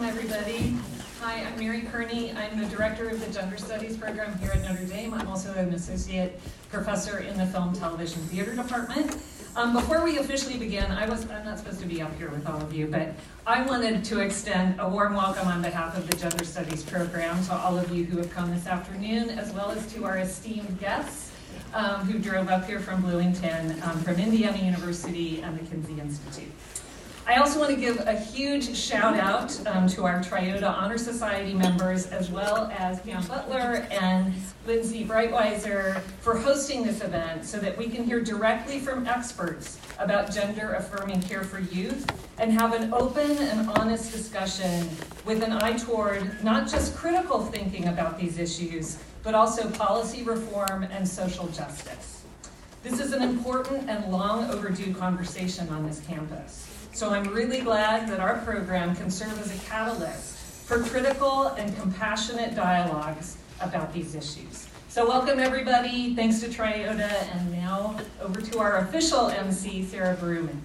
welcome everybody. Hi, I'm Mary Kearney. I'm the director of the Gender Studies program here at Notre Dame. I'm also an associate professor in the Film, Television, Theater department. Um, before we officially begin, I was I'm not supposed to be up here with all of you, but I wanted to extend a warm welcome on behalf of the Gender Studies program to all of you who have come this afternoon, as well as to our esteemed guests um, who drove up here from Bloomington, um, from Indiana University and the Kinsey Institute. I also want to give a huge shout out um, to our Triota Honor Society members, as well as Pam Butler and Lindsay Breitweiser for hosting this event so that we can hear directly from experts about gender affirming care for youth and have an open and honest discussion with an eye toward not just critical thinking about these issues, but also policy reform and social justice. This is an important and long overdue conversation on this campus. So I'm really glad that our program can serve as a catalyst for critical and compassionate dialogues about these issues. So welcome everybody, thanks to Triota, and now over to our official MC, Sarah Berumen.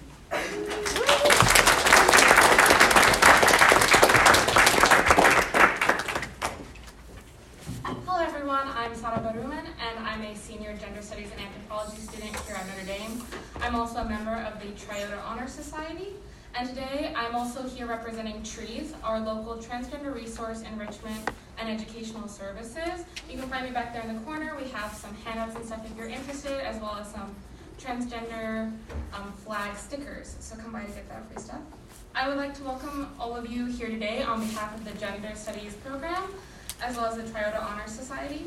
Hello everyone, I'm Sarah Baruman, and I'm a senior gender studies and anthropology student here at Notre Dame. I'm also a member of the Triota Honor Society and today I'm also here representing TREES, our local transgender resource enrichment and educational services. You can find me back there in the corner. We have some handouts and stuff if you're interested as well as some transgender um, flag stickers. So come by to get that free stuff. I would like to welcome all of you here today on behalf of the Gender Studies program as well as the Triota Honor Society.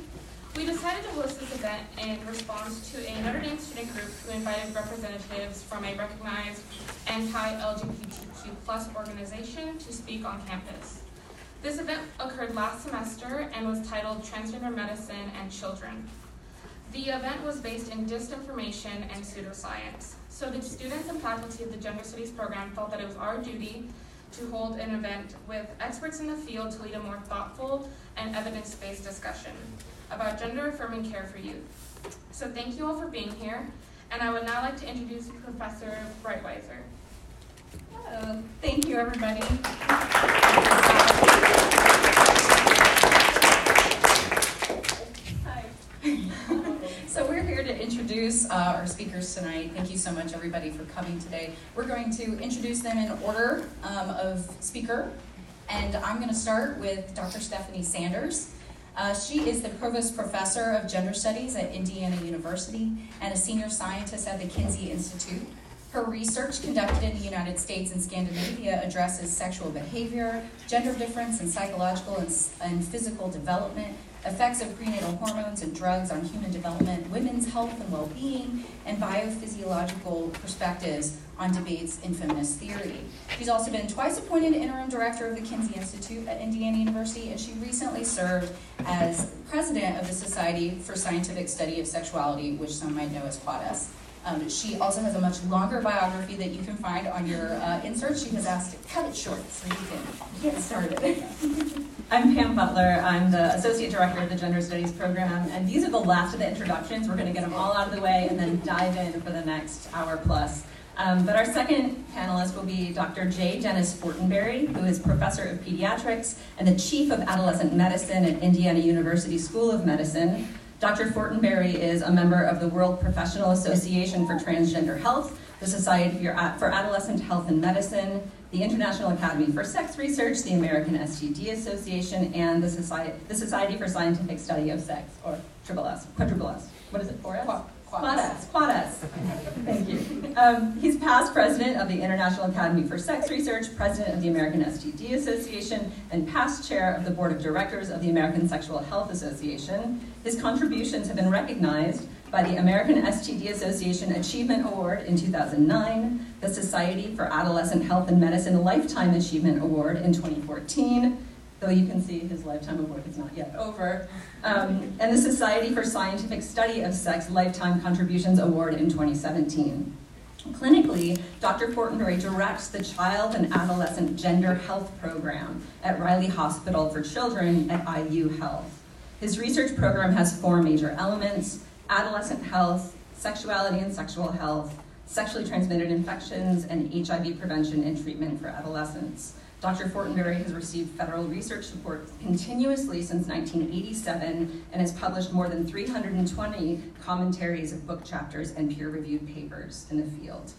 We decided to host this event in response to a Notre Dame student group who invited representatives from a recognized anti-LGBTQ plus organization to speak on campus. This event occurred last semester and was titled Transgender Medicine and Children. The event was based in disinformation and pseudoscience. So the students and faculty of the Gender Studies program felt that it was our duty to hold an event with experts in the field to lead a more thoughtful and evidence-based discussion about gender affirming care for youth. So thank you all for being here, and I would now like to introduce Professor Breitweiser. Uh, thank you, everybody. Hi. so we're here to introduce uh, our speakers tonight. Thank you so much, everybody, for coming today. We're going to introduce them in order um, of speaker, and I'm going to start with Dr. Stephanie Sanders. Uh, she is the Provost Professor of Gender Studies at Indiana University and a Senior Scientist at the Kinsey Institute. Her research conducted in the United States and Scandinavia addresses sexual behavior, gender difference, and psychological and, and physical development, effects of prenatal hormones and drugs on human development, women's health and well-being, and biophysiological perspectives on debates in feminist theory. She's also been twice appointed interim director of the Kinsey Institute at Indiana University, and she recently served as president of the Society for Scientific Study of Sexuality, which some might know as Quad S. Um, she also has a much longer biography that you can find on your uh, insert. She has asked to cut it short so you can get started. I'm Pam Butler. I'm the Associate Director of the Gender Studies Program, and these are the last of the introductions. We're going to get them all out of the way and then dive in for the next hour plus. Um, but our second panelist will be Dr. J. Dennis Fortenberry, who is Professor of Pediatrics and the Chief of Adolescent Medicine at Indiana University School of Medicine. Dr. Fortenberry is a member of the World Professional Association for Transgender Health, the Society for Adolescent Health and Medicine, the International Academy for Sex Research, the American STD Association, and the Society, the Society for Scientific Study of Sex, or Triple S, Quadruple S. What is it, 4S? Quadas. Quadas. Thank you. Um, he's past president of the International Academy for Sex Research, president of the American STD Association, and past chair of the board of directors of the American Sexual Health Association. His contributions have been recognized by the American STD Association Achievement Award in 2009, the Society for Adolescent Health and Medicine Lifetime Achievement Award in 2014, though you can see his lifetime of work is not yet over, um, and the Society for Scientific Study of Sex Lifetime Contributions Award in 2017. Clinically, Dr. Fortenberry directs the Child and Adolescent Gender Health Program at Riley Hospital for Children at IU Health. His research program has four major elements, adolescent health, sexuality and sexual health, sexually transmitted infections, and HIV prevention and treatment for adolescents. Dr. Fortenberry has received federal research support continuously since 1987 and has published more than 320 commentaries of book chapters and peer-reviewed papers in the field.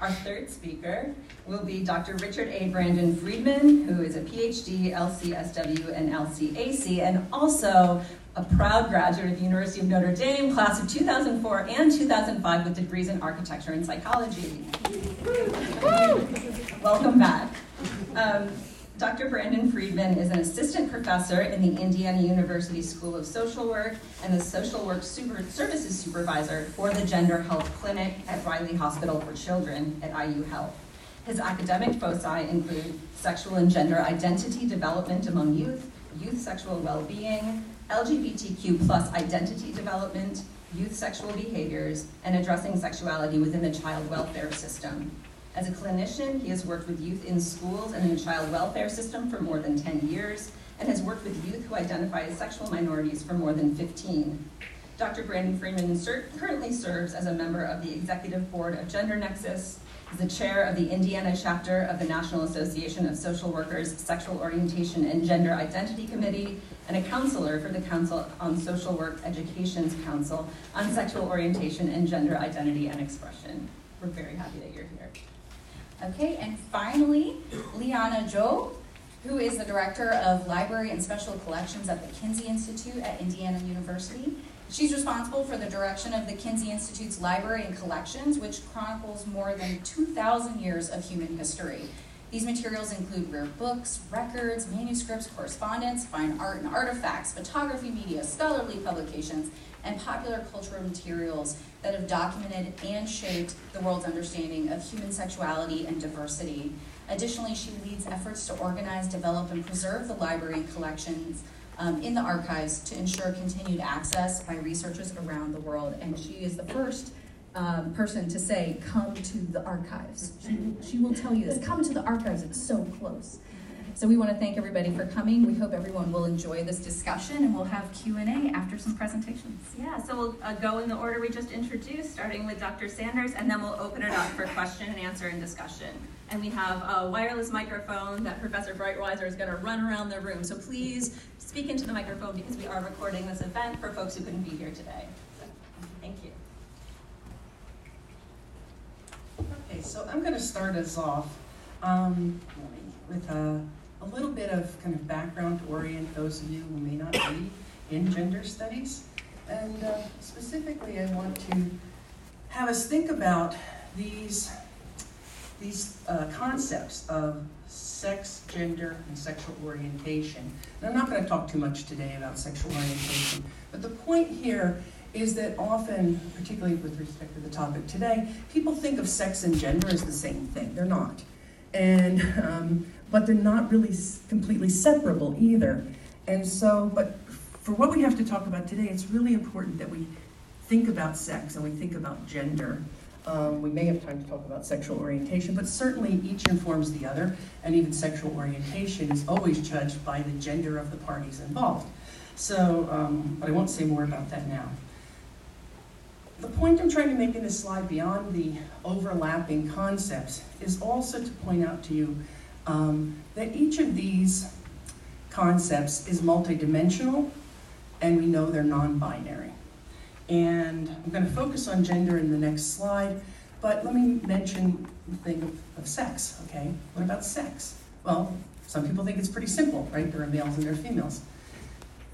Our third speaker will be Dr. Richard A. Brandon Friedman, who is a PhD, LCSW, and LCAC, and also a proud graduate of the University of Notre Dame, class of 2004 and 2005 with degrees in architecture and psychology. Welcome back. Um, Dr. Brandon Friedman is an assistant professor in the Indiana University School of Social Work and the Social Work Super Services Supervisor for the Gender Health Clinic at Riley Hospital for Children at IU Health. His academic foci include sexual and gender identity development among youth, youth sexual well-being, LGBTQ plus identity development, youth sexual behaviors, and addressing sexuality within the child welfare system. As a clinician, he has worked with youth in schools and in the child welfare system for more than 10 years, and has worked with youth who identify as sexual minorities for more than 15. Dr. Brandon Friedman currently serves as a member of the Executive Board of Gender Nexus, is the chair of the Indiana chapter of the National Association of Social Workers Sexual Orientation and Gender Identity Committee, and a counselor for the Council on Social Work Education's Council on Sexual Orientation and Gender Identity and Expression. We're very happy that you're here. Okay, and finally, Liana Zhou, who is the Director of Library and Special Collections at the Kinsey Institute at Indiana University. She's responsible for the direction of the Kinsey Institute's library and collections, which chronicles more than 2,000 years of human history. These materials include rare books, records, manuscripts, correspondence, fine art and artifacts, photography media, scholarly publications, and popular cultural materials that have documented and shaped the world's understanding of human sexuality and diversity. Additionally, she leads efforts to organize, develop, and preserve the library and collections um, in the archives to ensure continued access by researchers around the world. And she is the first um, person to say, come to the archives. She, she will tell you this, come to the archives, it's so close. So we want to thank everybody for coming. We hope everyone will enjoy this discussion and we'll have Q&A after some presentations. Yeah, so we'll uh, go in the order we just introduced, starting with Dr. Sanders, and then we'll open it up for question and answer and discussion. And we have a wireless microphone that Professor Breitweiser is going to run around the room. So please speak into the microphone because we are recording this event for folks who couldn't be here today. So, thank you. Okay, so I'm going to start us off um, with a a little bit of kind of background to orient those of you who may not be in gender studies. And uh, specifically, I want to have us think about these, these uh, concepts of sex, gender, and sexual orientation. And I'm not going to talk too much today about sexual orientation, but the point here is that often, particularly with respect to the topic today, people think of sex and gender as the same thing. They're not. And um, but they're not really completely separable either. And so, but for what we have to talk about today, it's really important that we think about sex and we think about gender. Um, we may have time to talk about sexual orientation, but certainly each informs the other, and even sexual orientation is always judged by the gender of the parties involved. So, um, but I won't say more about that now. The point I'm trying to make in this slide, beyond the overlapping concepts, is also to point out to you um, that each of these concepts is multidimensional, and we know they're non-binary. And I'm going to focus on gender in the next slide, but let me mention the thing of, of sex, okay? What about sex? Well, some people think it's pretty simple, right? There are males and there are females.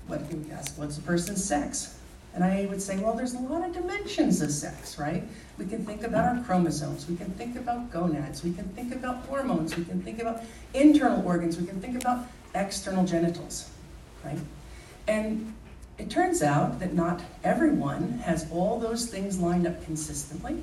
What if you ask, what's a person's sex? And I would say, well, there's a lot of dimensions of sex, right? We can think about our chromosomes, we can think about gonads, we can think about hormones, we can think about internal organs, we can think about external genitals, right? And it turns out that not everyone has all those things lined up consistently,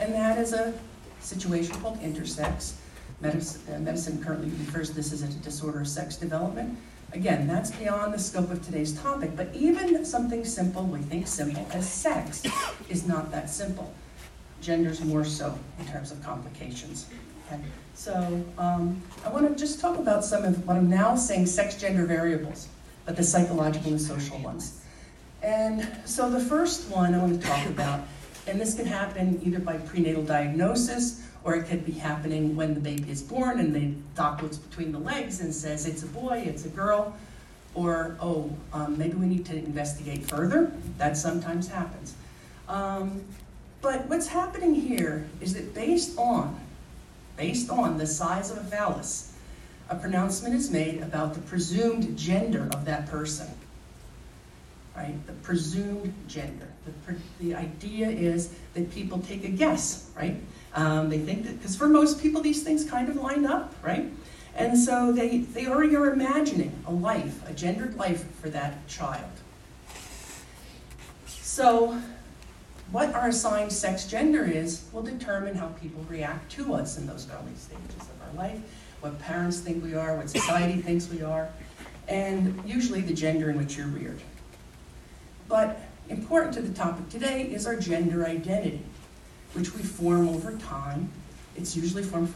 and that is a situation called intersex. Medicine, uh, medicine currently refers to this as a disorder of sex development. Again, that's beyond the scope of today's topic, but even something simple, we think simple, as sex, is not that simple. Gender's more so in terms of complications. Okay? So um, I want to just talk about some of what I'm now saying sex-gender variables, but the psychological and social ones. And so the first one I want to talk about And this can happen either by prenatal diagnosis or it could be happening when the baby is born and the doc looks between the legs and says it's a boy, it's a girl, or oh, um, maybe we need to investigate further. That sometimes happens. Um, but what's happening here is that based on, based on the size of a phallus, a pronouncement is made about the presumed gender of that person. Right? The presumed gender. The, the idea is that people take a guess, right? Um, they think that, because for most people, these things kind of line up, right? And so they, they already are imagining a life, a gendered life for that child. So, what our assigned sex gender is will determine how people react to us in those early stages of our life, what parents think we are, what society thinks we are, and usually the gender in which you're reared. But important to the topic today is our gender identity, which we form over time. It's usually formed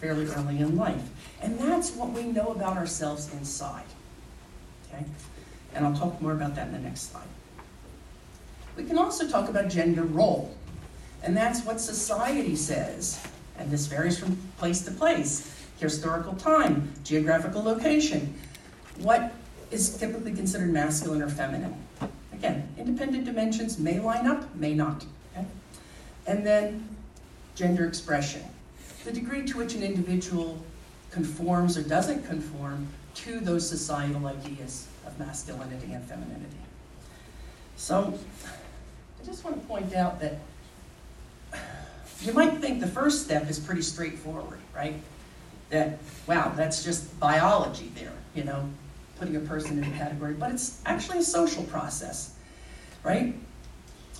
fairly early in life. And that's what we know about ourselves inside. Okay? And I'll talk more about that in the next slide. We can also talk about gender role. And that's what society says. And this varies from place to place, historical time, geographical location. What is typically considered masculine or feminine? Again, independent dimensions may line up, may not. Okay? And then gender expression. The degree to which an individual conforms or doesn't conform to those societal ideas of masculinity and femininity. So I just want to point out that you might think the first step is pretty straightforward, right? That, wow, that's just biology there, you know, putting a person in a category, but it's actually a social process, right?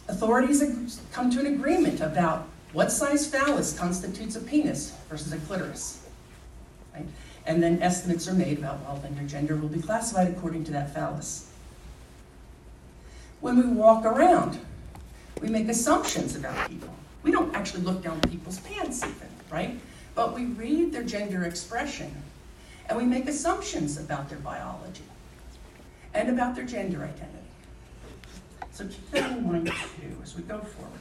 Authorities come to an agreement about what size phallus constitutes a penis versus a clitoris, right? And then estimates are made about, well, then your gender will be classified according to that phallus. When we walk around, we make assumptions about people. We don't actually look down people's pants even, right? But we read their gender expression and we make assumptions about their biology and about their gender identity. So keep that in mind too as we go forward.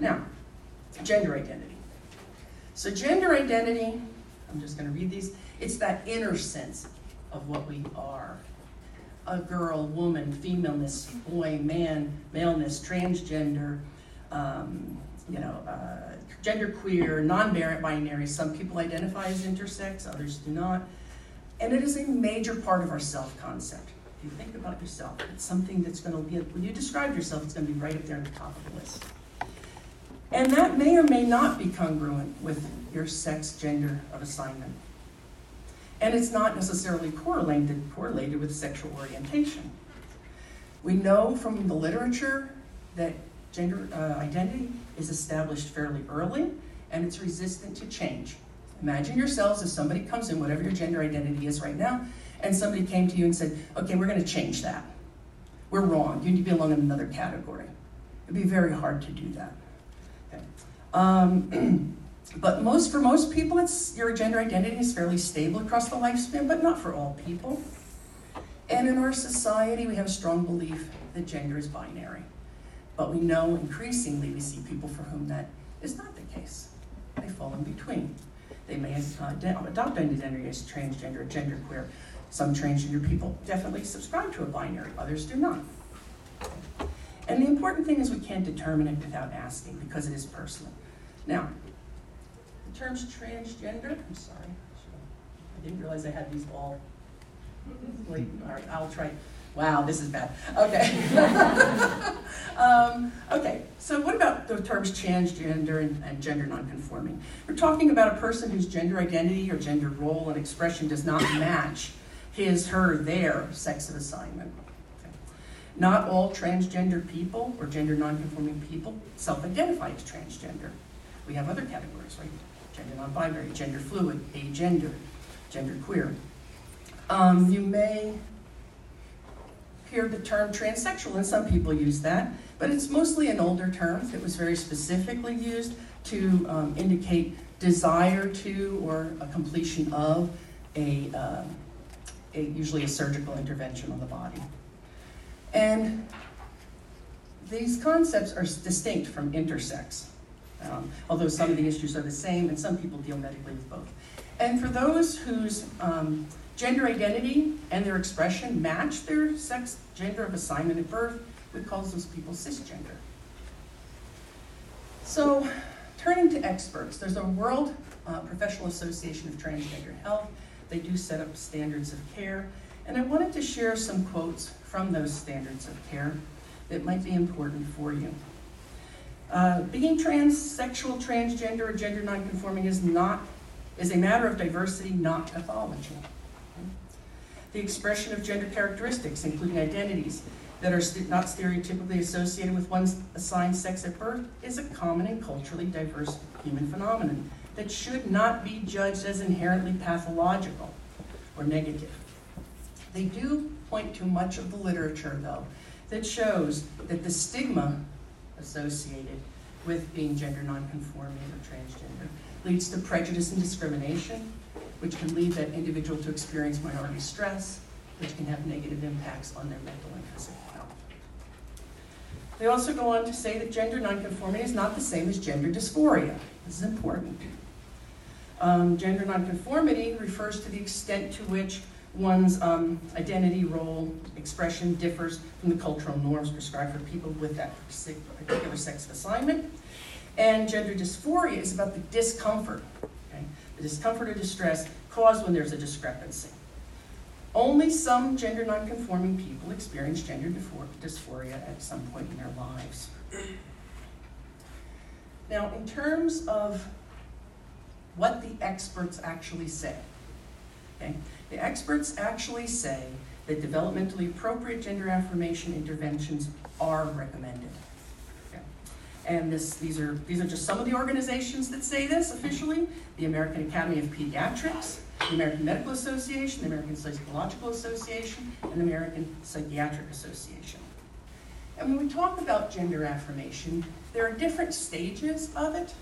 Now, gender identity. So gender identity, I'm just going to read these, it's that inner sense of what we are a girl, woman, femaleness, boy, man, maleness, transgender, um, you know, uh, genderqueer, non-binary. Some people identify as intersex, others do not. And it is a major part of our self-concept. If you think about yourself, it's something that's going to be, when you describe yourself, it's going to be right up there at the top of the list. And that may or may not be congruent with your sex gender of assignment. And it's not necessarily correlated, correlated with sexual orientation. We know from the literature that gender uh, identity is established fairly early and it's resistant to change. Imagine yourselves if somebody comes in, whatever your gender identity is right now, and somebody came to you and said, okay, we're going to change that. We're wrong. You need to belong in another category. It'd be very hard to do that. Okay. Um, But most for most people, it's your gender identity is fairly stable across the lifespan, but not for all people. And in our society, we have a strong belief that gender is binary. But we know increasingly we see people for whom that is not the case. They fall in between. They may uh, adopt identity as transgender genderqueer. Some transgender people definitely subscribe to a binary, others do not. And the important thing is we can't determine it without asking because it is personal. Now, terms transgender, I'm sorry, I didn't realize I had these all. All right, I'll try. Wow, this is bad. Okay. um, okay, so what about the terms transgender and, and gender nonconforming? We're talking about a person whose gender identity or gender role and expression does not match his, her, their sex of assignment. Not all transgender people or gender nonconforming people self identify as transgender. We have other categories, right? Gender non-binary, gender fluid, agender, gender queer. Um, you may hear the term transsexual, and some people use that, but it's mostly an older term that was very specifically used to um, indicate desire to or a completion of a, uh, a, usually a surgical intervention on the body. And these concepts are distinct from intersex, um, although some of the issues are the same and some people deal medically with both. And for those whose um, gender identity and their expression match their sex gender of assignment at birth, we call those people cisgender. So, turning to experts, there's a World uh, Professional Association of Transgender Health. They do set up standards of care, and I wanted to share some quotes from those standards of care that might be important for you. Uh, being transsexual, transgender, or gender nonconforming is not is a matter of diversity, not pathology. The expression of gender characteristics, including identities, that are st not stereotypically associated with one's assigned sex at birth, is a common and culturally diverse human phenomenon that should not be judged as inherently pathological or negative. They do point to much of the literature, though, that shows that the stigma associated with being gender nonconforming or transgender leads to prejudice and discrimination, which can lead that individual to experience minority stress, which can have negative impacts on their mental and physical health. They also go on to say that gender nonconformity is not the same as gender dysphoria. This is important. Um, gender nonconformity refers to the extent to which one's um, identity, role, expression differs from the cultural norms prescribed for people with that particular sex assignment. And gender dysphoria is about the discomfort, okay? the discomfort or distress caused when there's a discrepancy. Only some gender nonconforming people experience gender dysphoria at some point in their lives. Now, in terms of what the experts actually say, okay, the experts actually say that developmentally appropriate gender affirmation interventions are recommended. And this, these, are, these are just some of the organizations that say this officially. The American Academy of Pediatrics, the American Medical Association, the American Psychological Association, and the American Psychiatric Association. And when we talk about gender affirmation, there are different stages of it.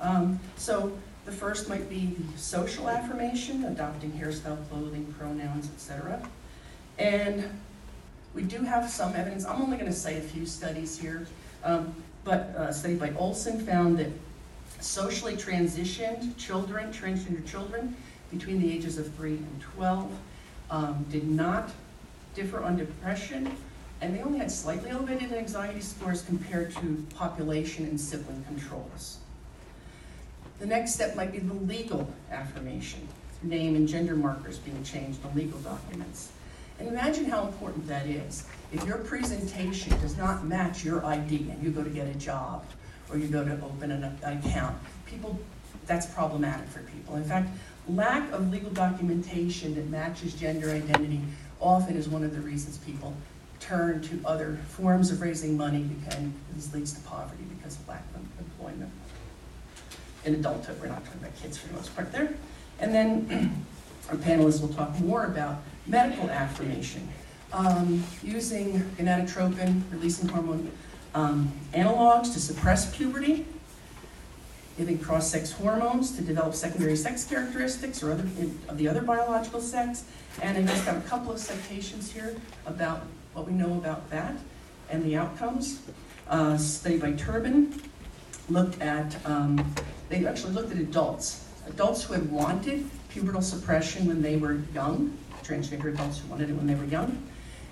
Um, so the first might be the social affirmation, adopting hairstyle, clothing, pronouns, etc. And we do have some evidence. I'm only going to say a few studies here, um, but a study by Olson found that socially transitioned children, transgender children, between the ages of 3 and 12, um, did not differ on depression, and they only had slightly elevated anxiety scores compared to population and sibling controls. The next step might be the legal affirmation, name and gender markers being changed on legal documents. And imagine how important that is. If your presentation does not match your ID and you go to get a job or you go to open an, account, people, that's problematic for people. In fact, lack of legal documentation that matches gender identity often is one of the reasons people turn to other forms of raising money and this leads to poverty because of lack in adulthood. We're not talking about kids for the most part there. And then our panelists will talk more about medical affirmation. Um, using gonadotropin, releasing hormone um, analogs to suppress puberty, giving cross-sex hormones to develop secondary sex characteristics or other of the other biological sex. And I just have a couple of citations here about what we know about that and the outcomes. Uh, study by Turban looked at um, they actually looked at adults, adults who had wanted pubertal suppression when they were young, transgender adults who wanted it when they were young,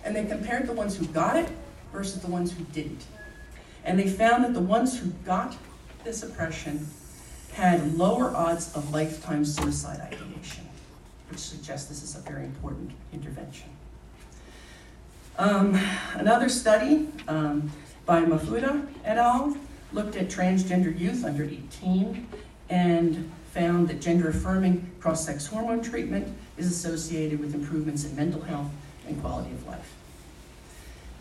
and they compared the ones who got it versus the ones who didn't. And they found that the ones who got the suppression had lower odds of lifetime suicide ideation, which suggests this is a very important intervention. Um, another study um, by Mahfouda et al looked at transgender youth under 18 and found that gender affirming cross sex hormone treatment is associated with improvements in mental health and quality of life.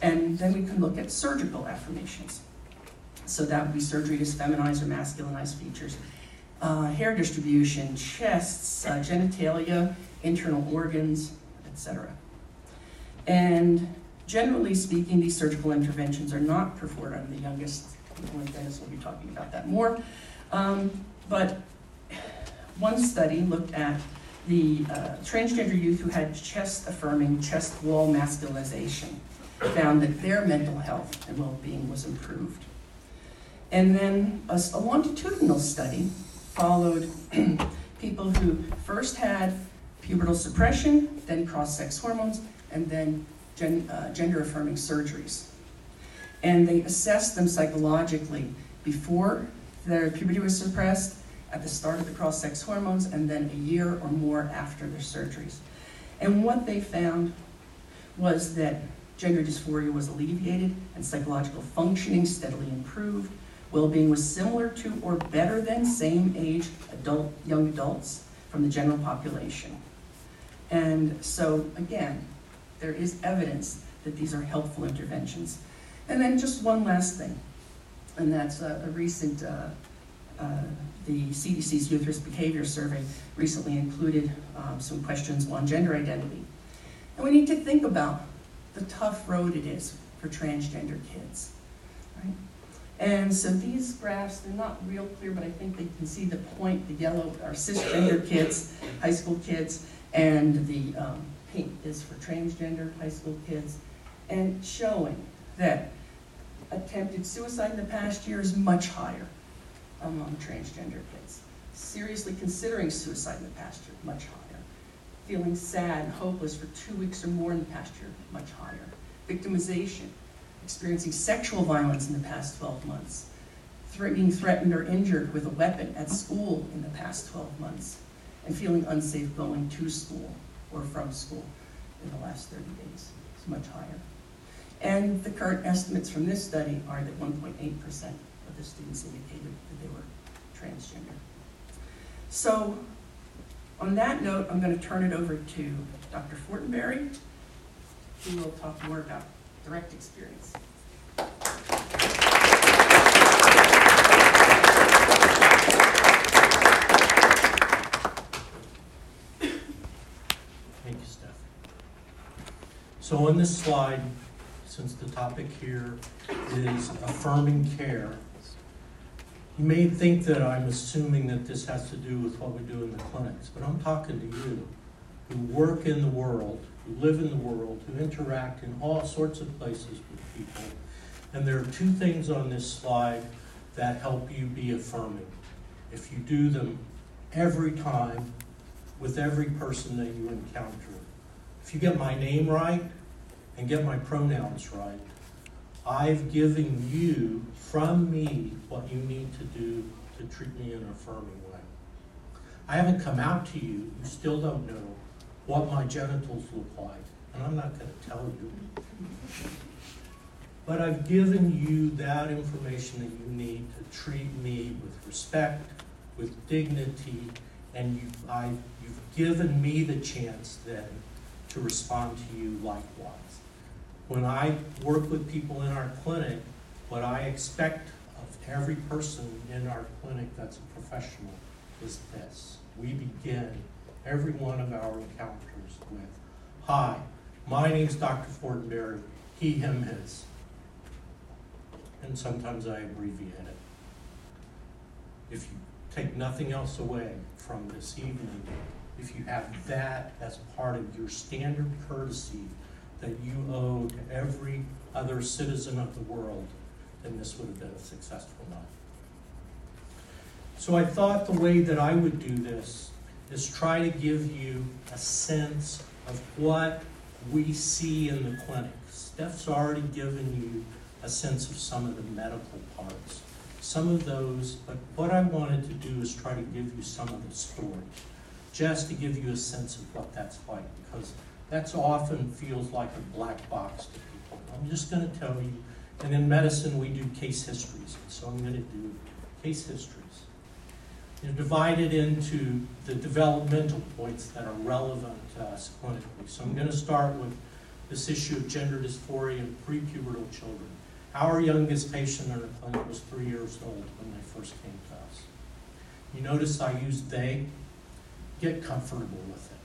And then we can look at surgical affirmations. So that would be surgery to feminize or masculinize features, uh, hair distribution, chests, uh, genitalia, internal organs, etc. And generally speaking, these surgical interventions are not performed on the youngest and Dennis will be talking about that more. Um, but one study looked at the uh, transgender youth who had chest affirming chest wall masculinization. found that their mental health and well-being was improved. And then a, a longitudinal study followed people who first had pubertal suppression, then cross-sex hormones, and then gen, uh, gender-affirming surgeries. And they assessed them psychologically before their puberty was suppressed, at the start of the cross-sex hormones, and then a year or more after their surgeries. And what they found was that gender dysphoria was alleviated and psychological functioning steadily improved. Well-being was similar to or better than same-age adult, young adults from the general population. And so, again, there is evidence that these are helpful interventions. And then just one last thing, and that's a, a recent, uh, uh, the CDC's Youth Risk Behavior Survey recently included um, some questions on gender identity. And we need to think about the tough road it is for transgender kids. Right? And so these graphs, they're not real clear, but I think they can see the point. The yellow are cisgender kids, high school kids, and the um, pink is for transgender high school kids, and showing that attempted suicide in the past year is much higher among transgender kids. Seriously considering suicide in the past year, much higher. Feeling sad and hopeless for two weeks or more in the past year, much higher. Victimization, experiencing sexual violence in the past 12 months. being threatened or injured with a weapon at school in the past 12 months. And feeling unsafe going to school or from school in the last 30 days. It's much higher. And the current estimates from this study are that 1.8% of the students indicated that they were transgender. So on that note, I'm going to turn it over to Dr. Fortenberry, who will talk more about direct experience. Thank you, Steph. So on this slide, since the topic here is affirming care, you may think that I'm assuming that this has to do with what we do in the clinics, but I'm talking to you who work in the world, who live in the world, who interact in all sorts of places with people. And there are two things on this slide that help you be affirming. If you do them every time with every person that you encounter. If you get my name right and get my pronouns right, I've given you from me what you need to do to treat me in an affirming way. I haven't come out to you, you still don't know what my genitals look like, and I'm not going to tell you. But I've given you that information that you need to treat me with respect, with dignity, and you, I, you've given me the chance then to respond to you likewise. When I work with people in our clinic, what I expect of every person in our clinic that's a professional is this. We begin every one of our encounters with, Hi, my name's Dr. Fortenberry, he, him, his. And sometimes I abbreviate it. If you take nothing else away from this evening, if you have that as part of your standard courtesy that you owe to every other citizen of the world, then this would have been a successful night. So I thought the way that I would do this is try to give you a sense of what we see in the clinic. Steph's already given you a sense of some of the medical parts, some of those, but what I wanted to do is try to give you some of the stories, just to give you a sense of what that's like, because that's often feels like a black box to people. I'm just going to tell you, and in medicine we do case histories, so I'm going to do case histories. They're divided into the developmental points that are relevant to us clinically. So I'm going to start with this issue of gender dysphoria in prepubertal children. Our youngest patient in our clinic was three years old when they first came to us. You notice I use they. Get comfortable with it.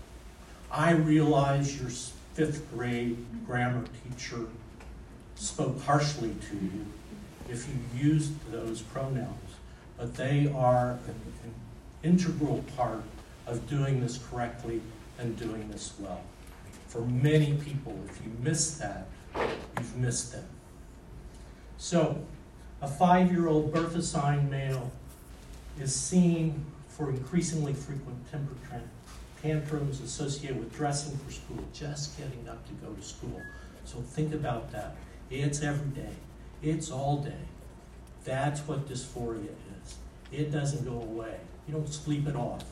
I realize your fifth grade grammar teacher spoke harshly to you if you used those pronouns, but they are an, an integral part of doing this correctly and doing this well. For many people, if you miss that, you've missed them. So, a five year old birth assigned male is seen for increasingly frequent temper tantrums associated with dressing for school, just getting up to go to school. So think about that. It's every day, it's all day. That's what dysphoria is. It doesn't go away. You don't sleep it off,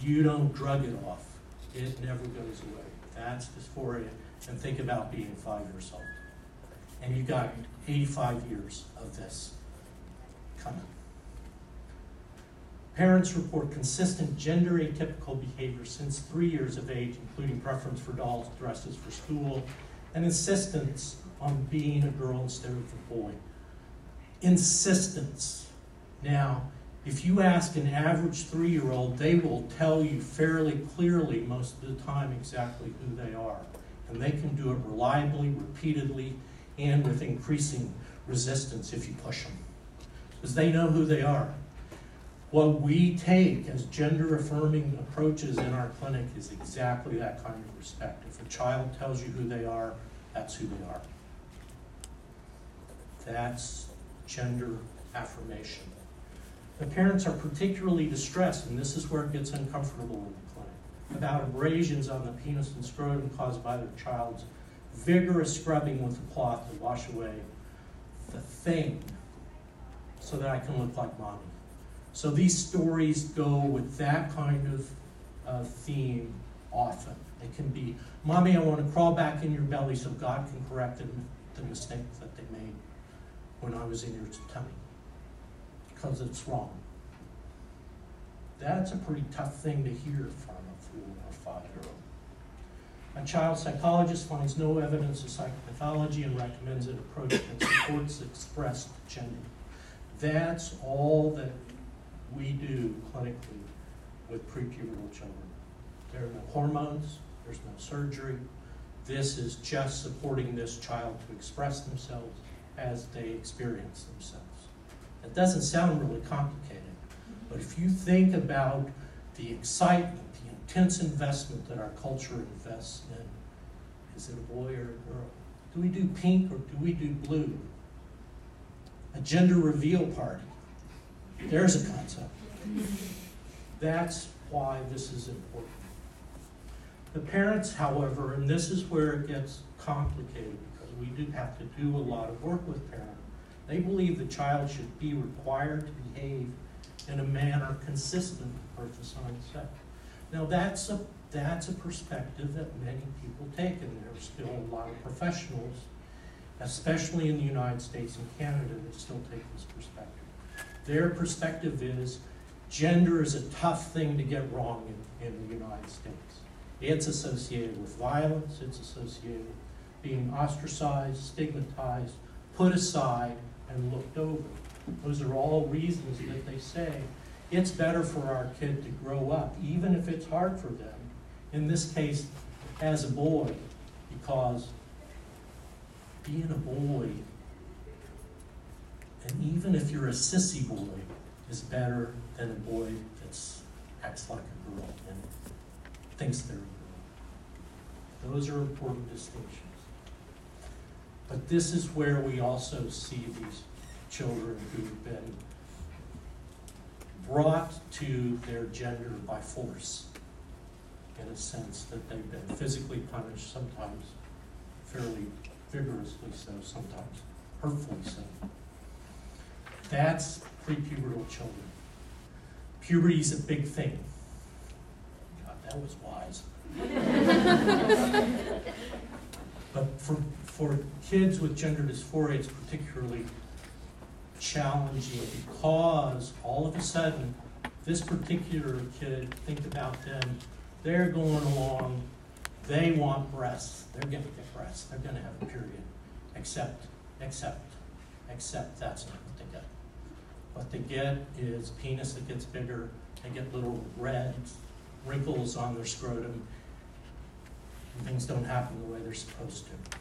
you don't drug it off. It never goes away. That's dysphoria. And think about being five years old. And you've got 85 years of this coming. Parents report consistent gender atypical behavior since three years of age, including preference for dolls, dresses for school, and insistence on being a girl instead of a boy. Insistence. Now, if you ask an average three year old, they will tell you fairly clearly most of the time exactly who they are. And they can do it reliably, repeatedly, and with increasing resistance if you push them. Because they know who they are. What we take as gender affirming approaches in our clinic is exactly that kind of respect. If a child tells you who they are, that's who they are. That's gender affirmation. The parents are particularly distressed, and this is where it gets uncomfortable in the clinic, about abrasions on the penis and scrotum caused by their child's vigorous scrubbing with a cloth to wash away the thing so that I can look like mommy. So these stories go with that kind of uh, theme often. It can be, Mommy, I want to crawl back in your belly so God can correct the, the mistake that they made when I was in your tummy. Because it's wrong. That's a pretty tough thing to hear from a four or five year old. A child psychologist finds no evidence of psychopathology and recommends an approach that supports expressed gender. That's all that we do clinically with prepubertal children. There are no hormones, there's no surgery. This is just supporting this child to express themselves as they experience themselves. It doesn't sound really complicated, but if you think about the excitement, the intense investment that our culture invests in, is it a boy or a girl? Do we do pink or do we do blue? A gender reveal party. There's a concept. That's why this is important. The parents, however, and this is where it gets complicated because we do have to do a lot of work with parents. They believe the child should be required to behave in a manner consistent with birth assigned sex. Now that's a that's a perspective that many people take, and there are still a lot of professionals, especially in the United States and Canada, that still take this perspective. Their perspective is gender is a tough thing to get wrong in, in the United States. It's associated with violence, it's associated with being ostracized, stigmatized, put aside, and looked over. Those are all reasons that they say it's better for our kid to grow up, even if it's hard for them. In this case, as a boy, because being a boy and even if you're a sissy boy, is better than a boy that acts like a girl and thinks they're a girl. Those are important distinctions. But this is where we also see these children who've been brought to their gender by force, in a sense that they've been physically punished, sometimes fairly vigorously so, sometimes hurtfully so. That's prepubertal children. Puberty is a big thing. God, that was wise. but for, for kids with gender dysphoria, it's particularly challenging because all of a sudden, this particular kid, think about them, they're going along, they want breasts, they're going to get breasts, they're going to have a period, except, except, except that's not what they get is penis that gets bigger. They get little red wrinkles on their scrotum. And things don't happen the way they're supposed to.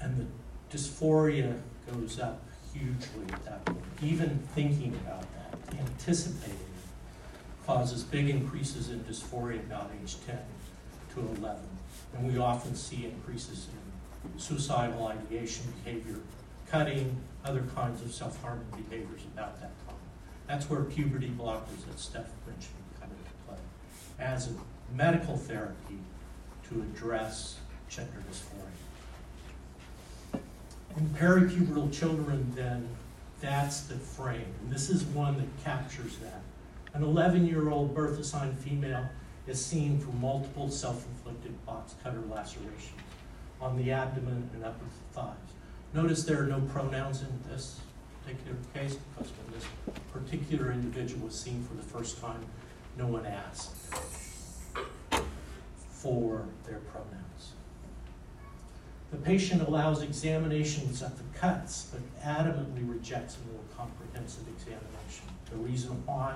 And the dysphoria goes up hugely at that point. Even thinking about that, anticipating it, causes big increases in dysphoria about age 10 to 11. And we often see increases in suicidal ideation behavior, cutting, other kinds of self-harming behaviors about that time. That's where puberty blockers that Steph mentioned come into play as a medical therapy to address gender dysphoria. In peripubertal children, then, that's the frame. And this is one that captures that. An 11 year old birth assigned female is seen for multiple self inflicted box cutter lacerations on the abdomen and upper thighs. Notice there are no pronouns in this particular case because when this particular individual was seen for the first time, no one asked for their pronouns. The patient allows examinations of the cuts, but adamantly rejects a more comprehensive examination. The reason why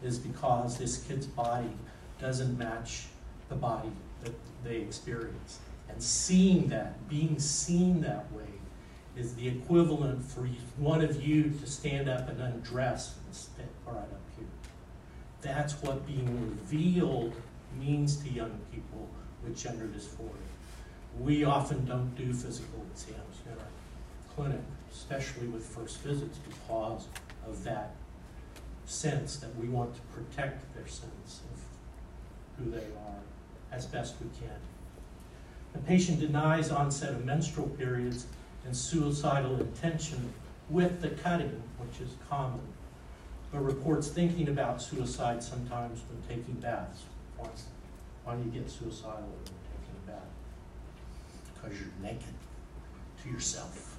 is because this kid's body doesn't match the body that they experience. And seeing that, being seen that way, is the equivalent for one of you to stand up and undress and sit right up here. That's what being revealed means to young people with gender dysphoria. We often don't do physical exams in our clinic, especially with first visits, because of that sense that we want to protect their sense of who they are as best we can. The patient denies onset of menstrual periods and suicidal intention with the cutting, which is common, but reports thinking about suicide sometimes when taking baths. Once, why do you get suicidal when you're taking a bath? Because you're naked to yourself.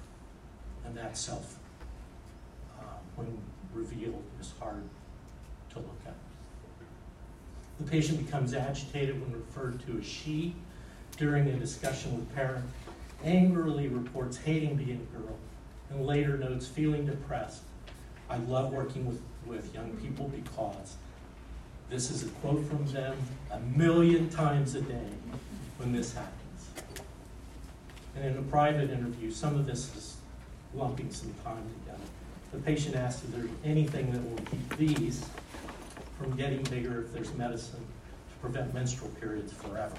And that self, uh, when revealed, is hard to look at. The patient becomes agitated when referred to as she during a discussion with parent angrily reports hating being a girl, and later notes feeling depressed. I love working with, with young people because this is a quote from them a million times a day when this happens. And in a private interview, some of this is lumping some time together. The patient asks if there's anything that will keep these from getting bigger if there's medicine to prevent menstrual periods forever.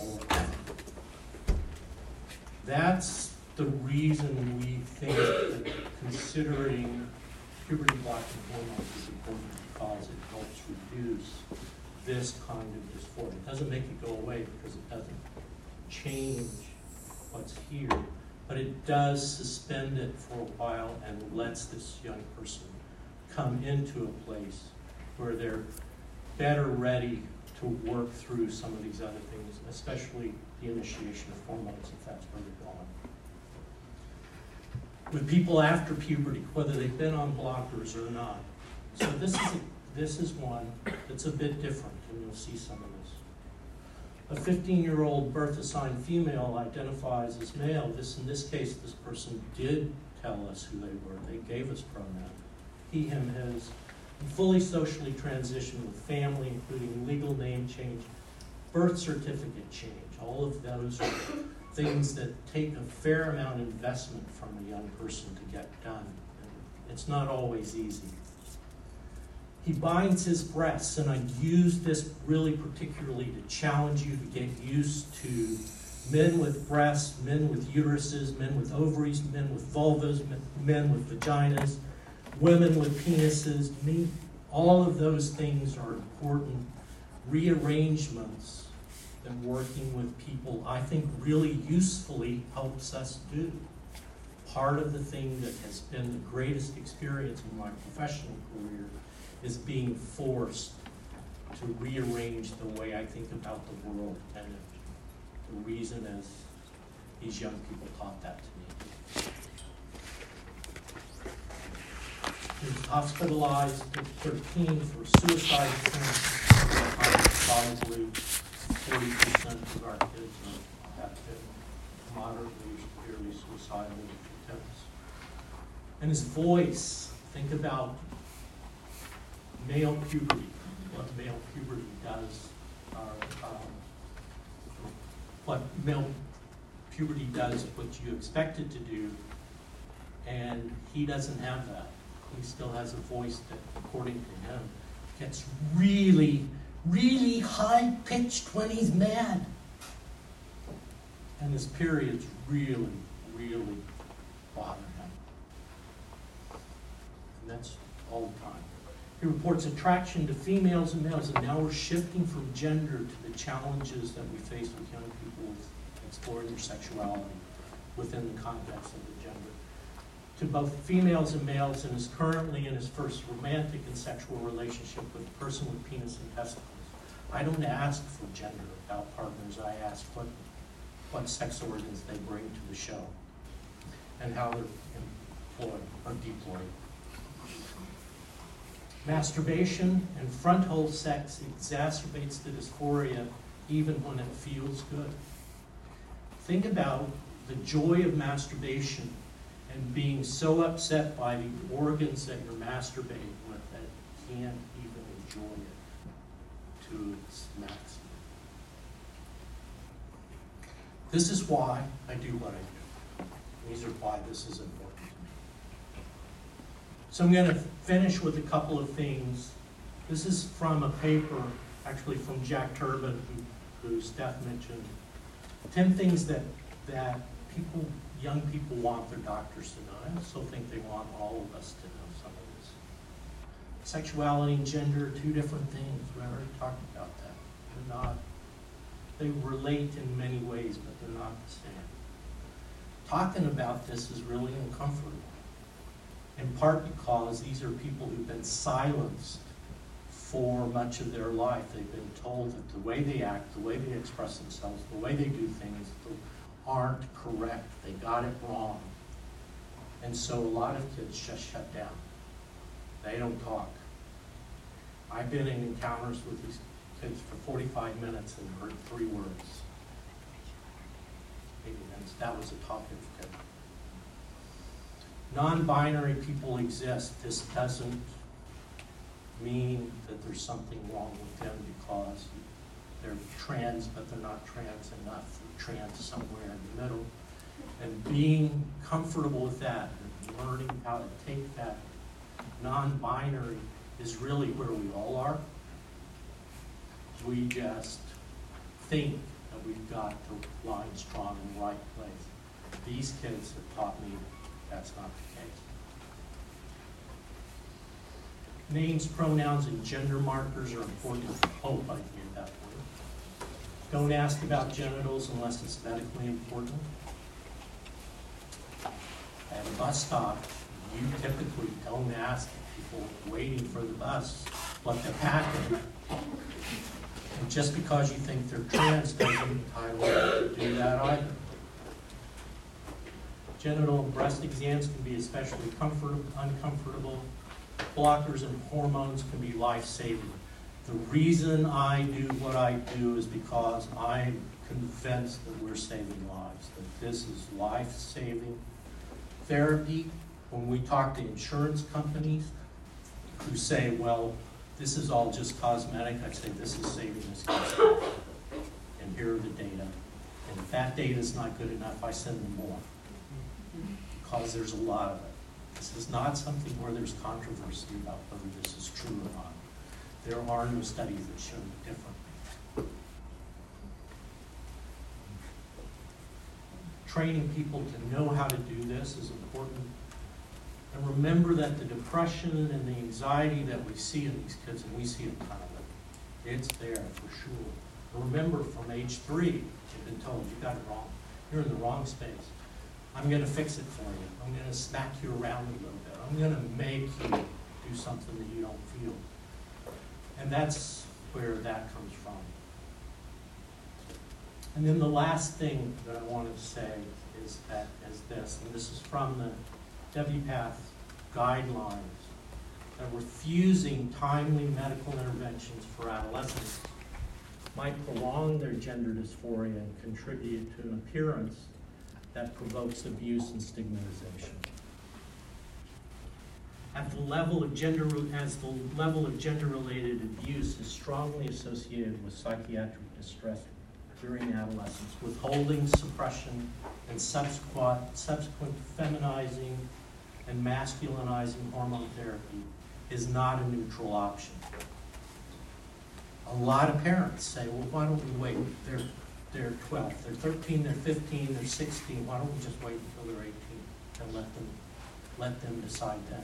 Or ever. That's the reason we think that considering puberty blocking hormones is important because it helps reduce this kind of dysphoria. It doesn't make it go away because it doesn't change what's here, but it does suspend it for a while and lets this young person come into a place where they're better ready to work through some of these other things, especially the initiation of hormones, if that's where they're going. With people after puberty, whether they've been on blockers or not. So this is a, this is one that's a bit different, and you'll see some of this. A 15-year-old birth-assigned female identifies as male. This, in this case, this person did tell us who they were. They gave us pronoun. He, him, his. Fully socially transition with family, including legal name change, birth certificate change. All of those are things that take a fair amount of investment from a young person to get done. It's not always easy. He binds his breasts, and I use this really particularly to challenge you to get used to men with breasts, men with uteruses, men with ovaries, men with vulvas, men with vaginas, women with penises. Me, all of those things are important rearrangements that working with people, I think, really usefully helps us do. Part of the thing that has been the greatest experience in my professional career is being forced to rearrange the way I think about the world. And the reason is these young people taught that to me. Was hospitalized at 13 for suicide attempts, probably forty percent of our kids have been moderately or severely suicidal attempts. And his voice, think about male puberty, what male puberty does, uh, um, what male puberty does, what you expect it to do, and he doesn't have that. He still has a voice that, according to him, gets really really high pitched when he's mad. and his periods really, really bother him. And that's all the time. He reports attraction to females and males, and now we're shifting from gender to the challenges that we face with young people exploring their sexuality within the context of the. To both females and males, and is currently in his first romantic and sexual relationship with a person with penis and testicles. I don't ask for gender about partners, I ask what, what sex organs they bring to the show and how they're employed or deployed. Masturbation and front hole sex exacerbates the dysphoria even when it feels good. Think about the joy of masturbation and being so upset by the organs that you're masturbating with that you can't even enjoy it to its maximum. This is why I do what I do. These are why this is important to me. So I'm going to finish with a couple of things. This is from a paper, actually from Jack Turban, who, who Steph mentioned. 10 things that, that people, young people want their doctors to know. I also think they want all of us to know some of this. Sexuality and gender are two different things. We already talked about that. They're not, they relate in many ways, but they're not the same. Talking about this is really uncomfortable, in part because these are people who've been silenced for much of their life. They've been told that the way they act, the way they express themselves, the way they do things aren't correct. They got it wrong. And so a lot of kids just shut down. They don't talk. I've been in encounters with these kids for 45 minutes and heard three words. That was a talkative kid. Non-binary people exist. This doesn't mean that there's something wrong with them because they're trans, but they're not trans enough. Trans somewhere in the middle. And being comfortable with that and learning how to take that non-binary is really where we all are. We just think that we've got the line strong in the right place. These kids have taught me that's not the case. Names, pronouns, and gender markers are important. Hope I word. Don't ask about genitals unless it's medically important. At a bus stop, you typically don't ask people waiting for the bus what they're packing. And just because you think they're trans doesn't entitle to do that either. Genital and breast exams can be especially comfort, uncomfortable blockers and hormones can be life-saving. The reason I do what I do is because I'm convinced that we're saving lives, that this is life-saving therapy. When we talk to insurance companies who say, well, this is all just cosmetic, I say this is saving this life. And here are the data. And if that data is not good enough, I send them more. Because there's a lot of it. This is not something where there's controversy about whether this is true or not. There are no studies that show different. Training people to know how to do this is important. And remember that the depression and the anxiety that we see in these kids, and we see it kind of, it's there for sure. But remember, from age three, you've been told you got it wrong. You're in the wrong space. I'm going to fix it for you. I'm going to smack you around a little bit. I'm going to make you do something that you don't feel. And that's where that comes from. And then the last thing that I want to say is that is this, and this is from the WPATH guidelines, that refusing timely medical interventions for adolescents might prolong their gender dysphoria and contribute to an appearance that provokes abuse and stigmatization. At the level of gender, as the level of gender-related abuse is strongly associated with psychiatric distress during adolescence, withholding, suppression, and subsequent, subsequent feminizing and masculinizing hormone therapy is not a neutral option. A lot of parents say, well, why don't we wait? They're they're 12. They're 13, they're 15, they're 16. Why don't we just wait until they're 18 and let them, let them decide then?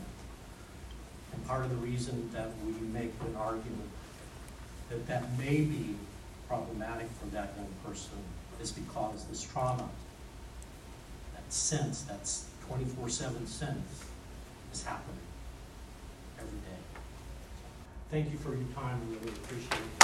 And part of the reason that we make an argument that that may be problematic for that young person is because this trauma, that sense, that 24/7 sense, is happening every day. Thank you for your time, we really appreciate it.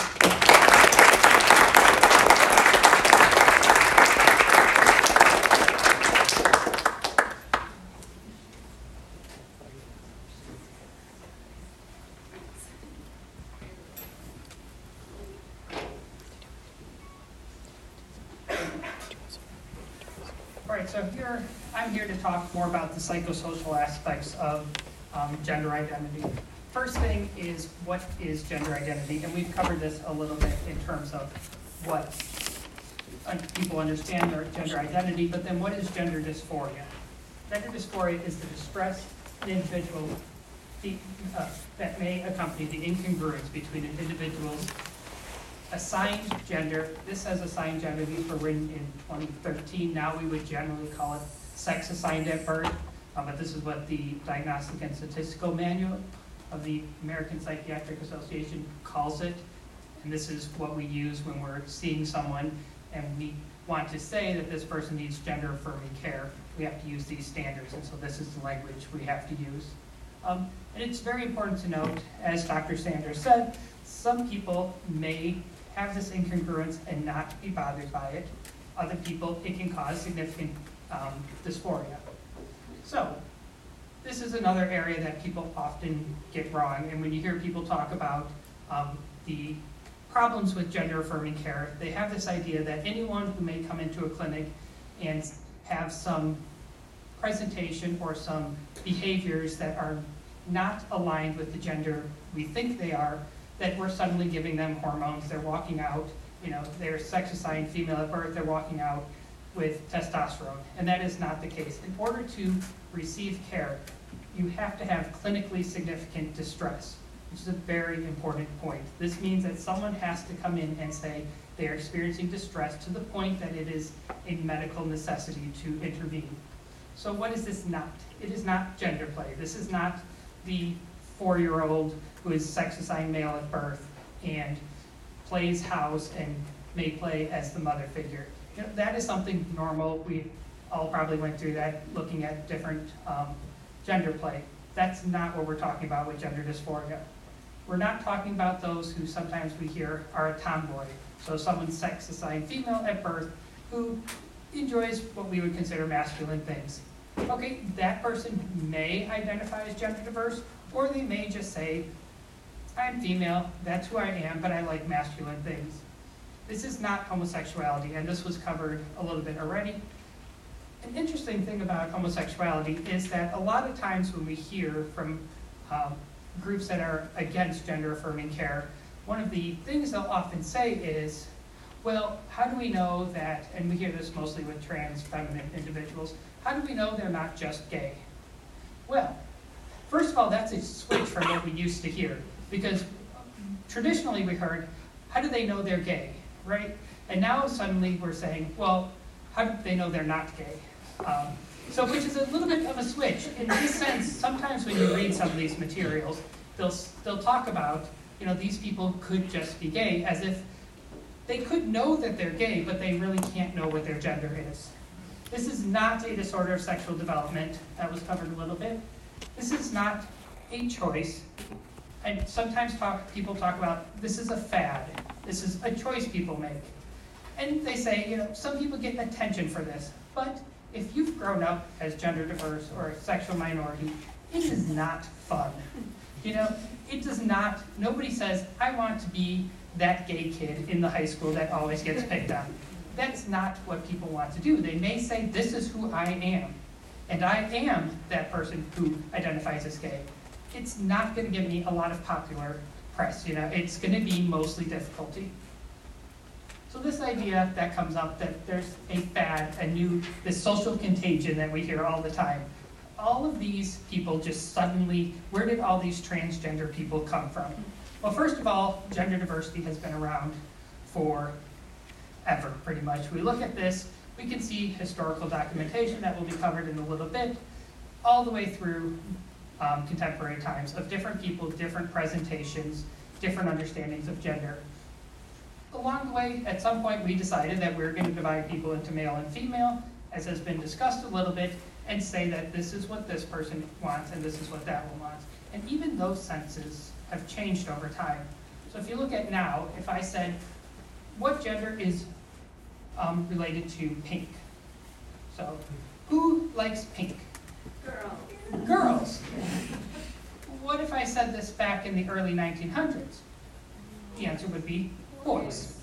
So here, I'm here to talk more about the psychosocial aspects of um, gender identity. First thing is, what is gender identity? And we've covered this a little bit in terms of what uh, people understand their gender identity, but then what is gender dysphoria? Gender dysphoria is the distress in individual the, uh, that may accompany the incongruence between an individual's assigned gender, this says assigned gender, these were written in 2013, now we would generally call it sex assigned at birth, uh, but this is what the Diagnostic and Statistical Manual of the American Psychiatric Association calls it, and this is what we use when we're seeing someone and we want to say that this person needs gender affirming care, we have to use these standards, and so this is the language we have to use. Um, and it's very important to note, as Dr. Sanders said, some people may have this incongruence and not be bothered by it. Other people, it can cause significant um, dysphoria. So, this is another area that people often get wrong. And when you hear people talk about um, the problems with gender affirming care, they have this idea that anyone who may come into a clinic and have some presentation or some behaviors that are not aligned with the gender we think they are, that we're suddenly giving them hormones. They're walking out, you know, they're sex assigned female at birth, they're walking out with testosterone. And that is not the case. In order to receive care, you have to have clinically significant distress, which is a very important point. This means that someone has to come in and say they are experiencing distress to the point that it is a medical necessity to intervene. So what is this not? It is not gender play. This is not the four-year-old who is sex assigned male at birth and plays house and may play as the mother figure. You know, that is something normal. We all probably went through that looking at different um, gender play. That's not what we're talking about with gender dysphoria. We're not talking about those who sometimes we hear are a tomboy. So someone sex assigned female at birth who enjoys what we would consider masculine things. Okay, that person may identify as gender diverse, or they may just say, I'm female, that's who I am, but I like masculine things. This is not homosexuality, and this was covered a little bit already. An interesting thing about homosexuality is that a lot of times when we hear from um, groups that are against gender affirming care, one of the things they'll often say is, well, how do we know that, and we hear this mostly with trans feminine individuals, how do we know they're not just gay? Well, first of all, that's a switch from what we used to hear, because traditionally we heard, how do they know they're gay, right? And now suddenly we're saying, well, how do they know they're not gay? Um, so, which is a little bit of a switch. In this sense, sometimes when you read some of these materials, they'll, they'll talk about, you know, these people could just be gay, as if they could know that they're gay, but they really can't know what their gender is. This is not a disorder of sexual development. That was covered a little bit. This is not a choice. And sometimes talk, people talk about this is a fad. This is a choice people make. And they say, you know, some people get attention for this. But if you've grown up as gender diverse or a sexual minority, it is not fun. You know, it does not, nobody says, I want to be that gay kid in the high school that always gets picked on. That's not what people want to do. They may say, this is who I am. And I am that person who identifies as gay. It's not going to give me a lot of popular press, you know, it's going to be mostly difficulty. So this idea that comes up that there's a fad, a new, this social contagion that we hear all the time. All of these people just suddenly, where did all these transgender people come from? Well, first of all, gender diversity has been around for ever, pretty much. We look at this, we can see historical documentation that will be covered in a little bit, all the way through um, contemporary times of different people, different presentations, different understandings of gender. Along the way, at some point, we decided that we we're going to divide people into male and female, as has been discussed a little bit, and say that this is what this person wants and this is what that one wants. And even those senses have changed over time. So if you look at now, if I said, what gender is um, related to pink? So who likes pink? Girl. Girls. What if I said this back in the early 1900s? The answer would be boys.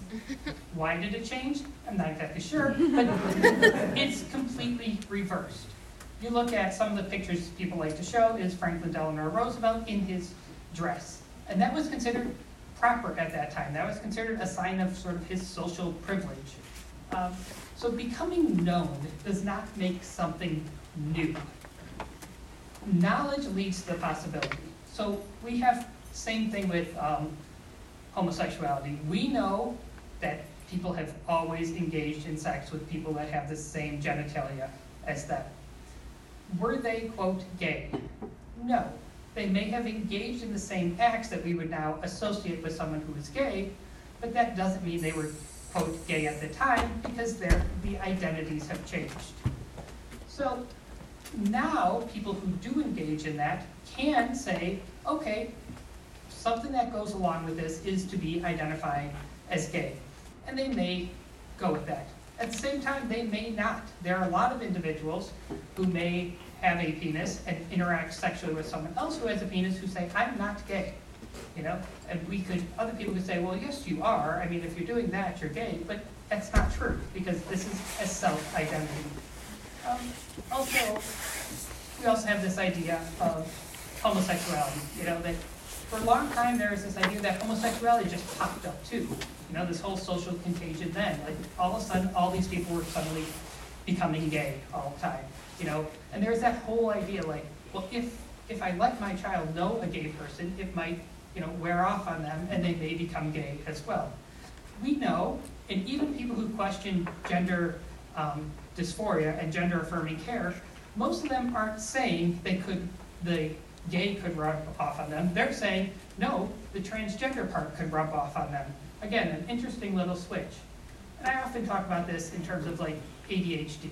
Why did it change? I'm not exactly sure, but it's completely reversed. You look at some of the pictures people like to show is Franklin Delano Roosevelt in his dress. And that was considered proper at that time. That was considered a sign of sort of his social privilege. Um, so becoming known does not make something new. Knowledge leads to the possibility. So we have same thing with um, homosexuality. We know that people have always engaged in sex with people that have the same genitalia as them. Were they, quote, gay? No. They may have engaged in the same acts that we would now associate with someone who is gay, but that doesn't mean they were, quote, gay at the time because their, the identities have changed. So now people who do engage in that can say, okay, something that goes along with this is to be identified as gay. And they may go with that. At the same time, they may not. There are a lot of individuals who may have a penis and interact sexually with someone else who has a penis who say, I'm not gay. You know, and we could, other people could say, well, yes, you are. I mean, if you're doing that, you're gay. But that's not true because this is a self-identity. Um, also, we also have this idea of homosexuality. You know, that for a long time there was this idea that homosexuality just popped up too. You know, this whole social contagion then. Like all of a sudden, all these people were suddenly becoming gay all the time you know, and there's that whole idea like, well, if, if I let my child know a gay person, it might, you know, wear off on them and they may become gay as well. We know, and even people who question gender um, dysphoria and gender affirming care, most of them aren't saying they could, the gay could rub off on them. They're saying, no, the transgender part could rub off on them. Again, an interesting little switch. And I often talk about this in terms of like ADHD.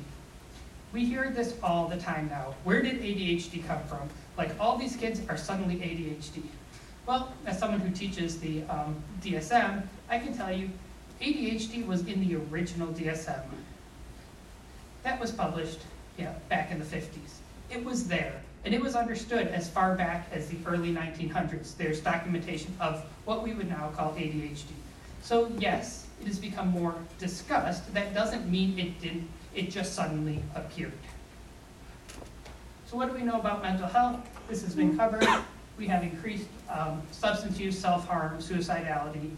We hear this all the time now. Where did ADHD come from? Like all these kids are suddenly ADHD. Well, as someone who teaches the um, DSM, I can tell you ADHD was in the original DSM. That was published yeah, back in the 50s. It was there, and it was understood as far back as the early 1900s. There's documentation of what we would now call ADHD. So yes, it has become more discussed. That doesn't mean it didn't it just suddenly appeared. So what do we know about mental health? This has been covered. We have increased um, substance use, self-harm, suicidality,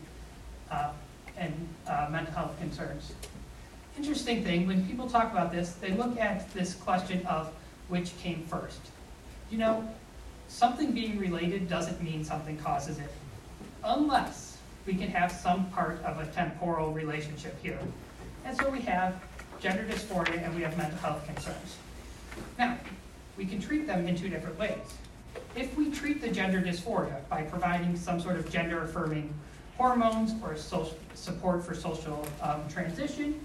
uh, and uh, mental health concerns. Interesting thing, when people talk about this, they look at this question of which came first. You know, something being related doesn't mean something causes it, unless we can have some part of a temporal relationship here. And so we have gender dysphoria, and we have mental health concerns. Now, we can treat them in two different ways. If we treat the gender dysphoria by providing some sort of gender affirming hormones or support for social um, transition,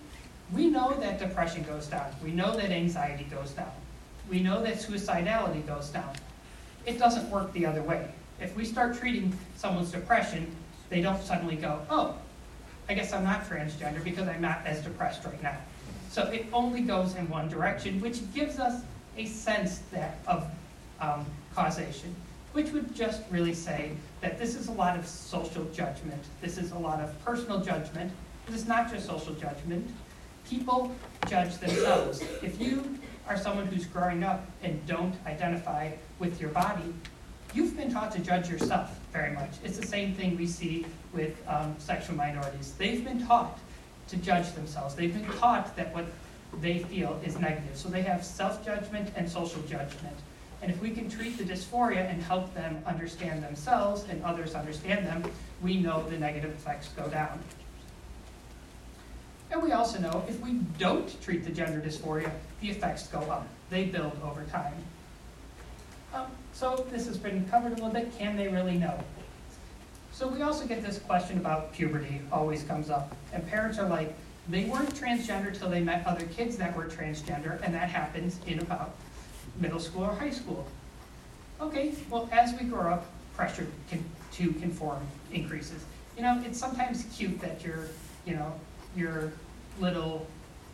we know that depression goes down. We know that anxiety goes down. We know that suicidality goes down. It doesn't work the other way. If we start treating someone's depression, they don't suddenly go, oh, I guess I'm not transgender because I'm not as depressed right now. So it only goes in one direction, which gives us a sense that of um, causation, which would just really say that this is a lot of social judgment. This is a lot of personal judgment. This is not just social judgment. People judge themselves. If you are someone who's growing up and don't identify with your body, you've been taught to judge yourself very much. It's the same thing we see with um, sexual minorities. They've been taught to judge themselves. They've been taught that what they feel is negative. So they have self-judgment and social judgment. And if we can treat the dysphoria and help them understand themselves and others understand them, we know the negative effects go down. And we also know if we don't treat the gender dysphoria, the effects go up. They build over time. Um, so this has been covered a little bit. Can they really know? So we also get this question about puberty always comes up. And parents are like, they weren't transgender till they met other kids that were transgender, and that happens in about middle school or high school. Okay, well, as we grow up, pressure to conform increases. You know, it's sometimes cute that you're, you know, your little,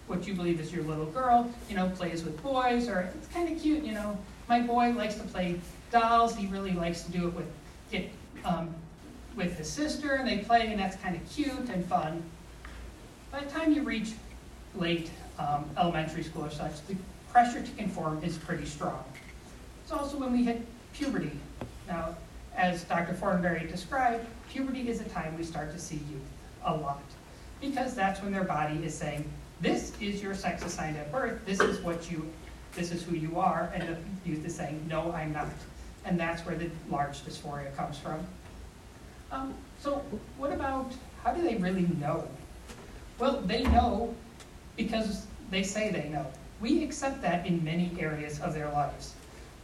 what you believe is your little girl, you know, plays with boys, or it's kind of cute, you know. My boy likes to play dolls. He really likes to do it with it, um, with his sister, and they play, and that's kind of cute and fun. By the time you reach late um, elementary school or such, the pressure to conform is pretty strong. It's also when we hit puberty. Now, as Dr. Fortenberry described, puberty is a time we start to see youth a lot because that's when their body is saying, this is your sex assigned at birth, this is what you, this is who you are, and the youth is saying, no, I'm not. And that's where the large dysphoria comes from. Um, so what about, how do they really know? Well, they know because they say they know. We accept that in many areas of their lives.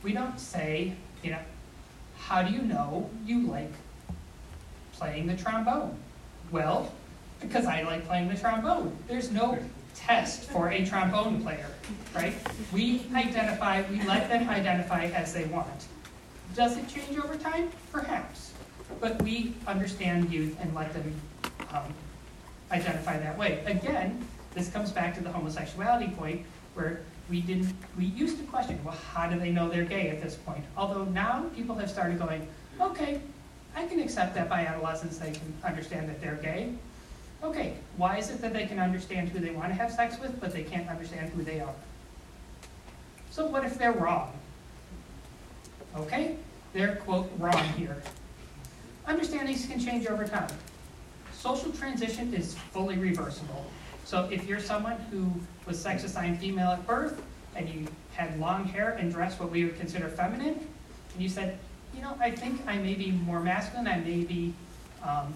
We don't say, you know, how do you know you like playing the trombone? Well, because I like playing the trombone. There's no test for a trombone player, right? We identify, we let them identify as they want. Does it change over time? Perhaps. But we understand youth and let them um, identify that way. Again, this comes back to the homosexuality point where we didn't, we used to question, well, how do they know they're gay at this point? Although now people have started going, okay, I can accept that by adolescence they can understand that they're gay. Okay, why is it that they can understand who they want to have sex with, but they can't understand who they are? So what if they're wrong? Okay, they're, quote, wrong here. Understandings can change over time. Social transition is fully reversible. So if you're someone who was sex assigned female at birth, and you had long hair and dressed what we would consider feminine, and you said, you know, I think I may be more masculine, I may be um,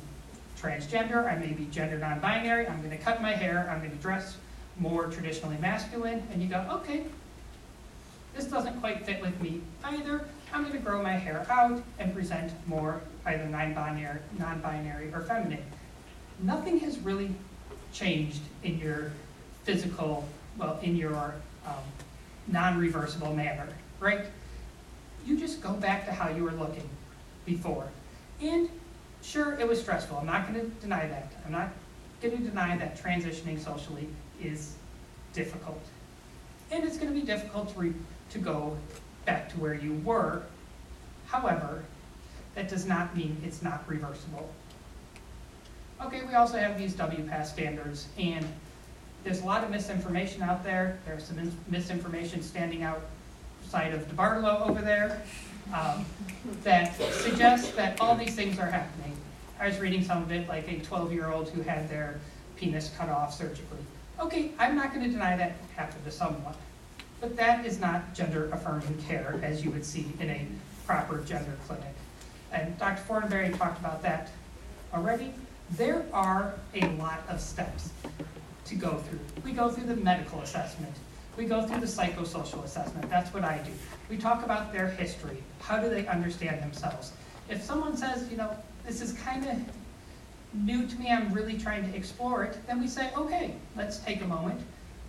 transgender, I may be gender non-binary, I'm gonna cut my hair, I'm gonna dress more traditionally masculine, and you go, okay, this doesn't quite fit with me either, I'm gonna grow my hair out and present more either non-binary, non-binary or feminine. Nothing has really changed in your physical, well, in your um, non-reversible manner, right? You just go back to how you were looking before. And sure, it was stressful. I'm not going to deny that. I'm not going to deny that transitioning socially is difficult. And it's going to be difficult to, to go back to where you were. However, that does not mean it's not reversible. Okay, we also have these WPATH standards, and there's a lot of misinformation out there. There's some misinformation standing outside of DeBartolo over there um, that suggests that all these things are happening. I was reading some of it, like a 12-year-old who had their penis cut off surgically. Okay, I'm not going to deny that happened to someone, but that is not gender-affirming care as you would see in a proper gender clinic. And Dr. Fortenberry talked about that already. There are a lot of steps to go through. We go through the medical assessment. We go through the psychosocial assessment. That's what I do. We talk about their history. How do they understand themselves? If someone says, you know, this is kind of new to me, I'm really trying to explore it, then we say, okay, let's take a moment.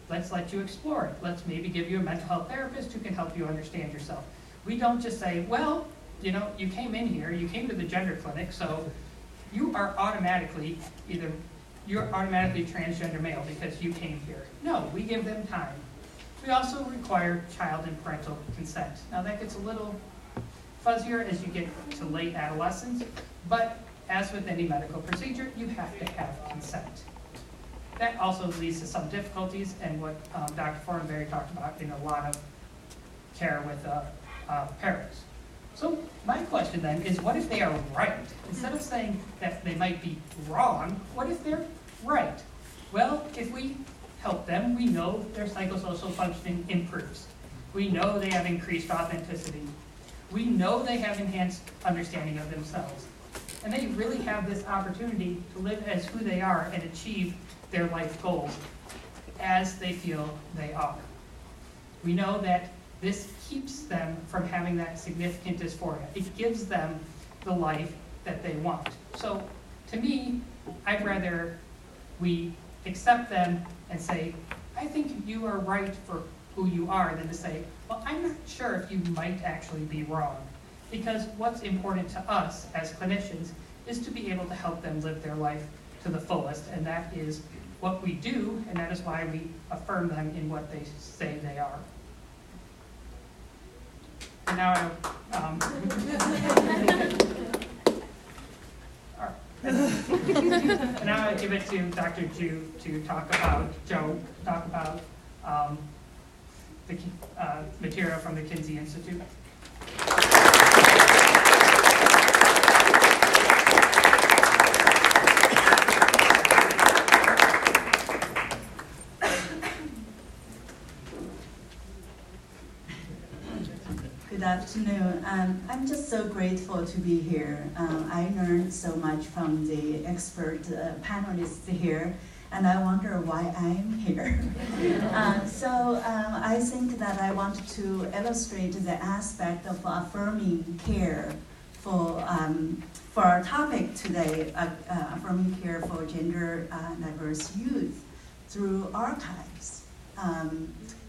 Let's let you explore it. Let's maybe give you a mental health therapist who can help you understand yourself. We don't just say, well, you know, you came in here, you came to the gender clinic, so you are automatically either you're automatically transgender male because you came here. No, we give them time. We also require child and parental consent. Now that gets a little fuzzier as you get to late adolescence, but as with any medical procedure, you have to have consent. That also leads to some difficulties and what um, Dr. Fortenberry talked about in a lot of care with uh, uh, parents. So my question then is what if they are right? Instead of saying that they might be wrong, what if they're right? Well, if we help them, we know their psychosocial functioning improves. We know they have increased authenticity. We know they have enhanced understanding of themselves. And they really have this opportunity to live as who they are and achieve their life goals as they feel they are. We know that this keeps them from having that significant dysphoria. It gives them the life that they want. So to me, I'd rather we accept them and say, I think you are right for who you are, than to say, well, I'm not sure if you might actually be wrong. Because what's important to us as clinicians is to be able to help them live their life to the fullest, and that is what we do, and that is why we affirm them in what they say they are. And now, um, now I give it to Dr. Ju to talk about, Joe, talk about um, the uh, material from the Kinsey Institute. Good afternoon. Um, I'm just so grateful to be here. Um, I learned so much from the expert uh, panelists here, and I wonder why I'm here. uh, so um, I think that I want to illustrate the aspect of affirming care for, um, for our topic today, uh, uh affirming care for gender uh, diverse youth through archives.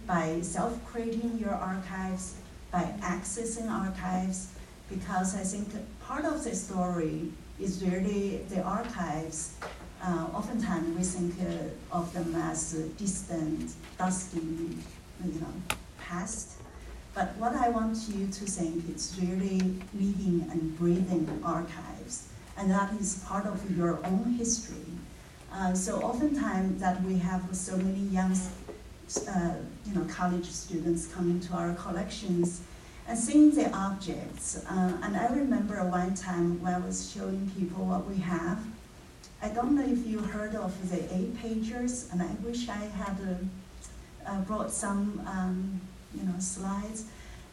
By self-creating your archives, by accessing archives because I think part of the story is really the archives. Uh, oftentimes we think uh, of them as distant, dusty, you know, past. But what I want you to think is really living and breathing archives, and that is part of your own history. Uh, so oftentimes that we have so many young uh, you know, college students coming to our collections and seeing the objects. Uh, and I remember one time when I was showing people what we have. I don't know if you heard of the eight pagers, and I wish I had uh, uh, brought some um, you know, slides.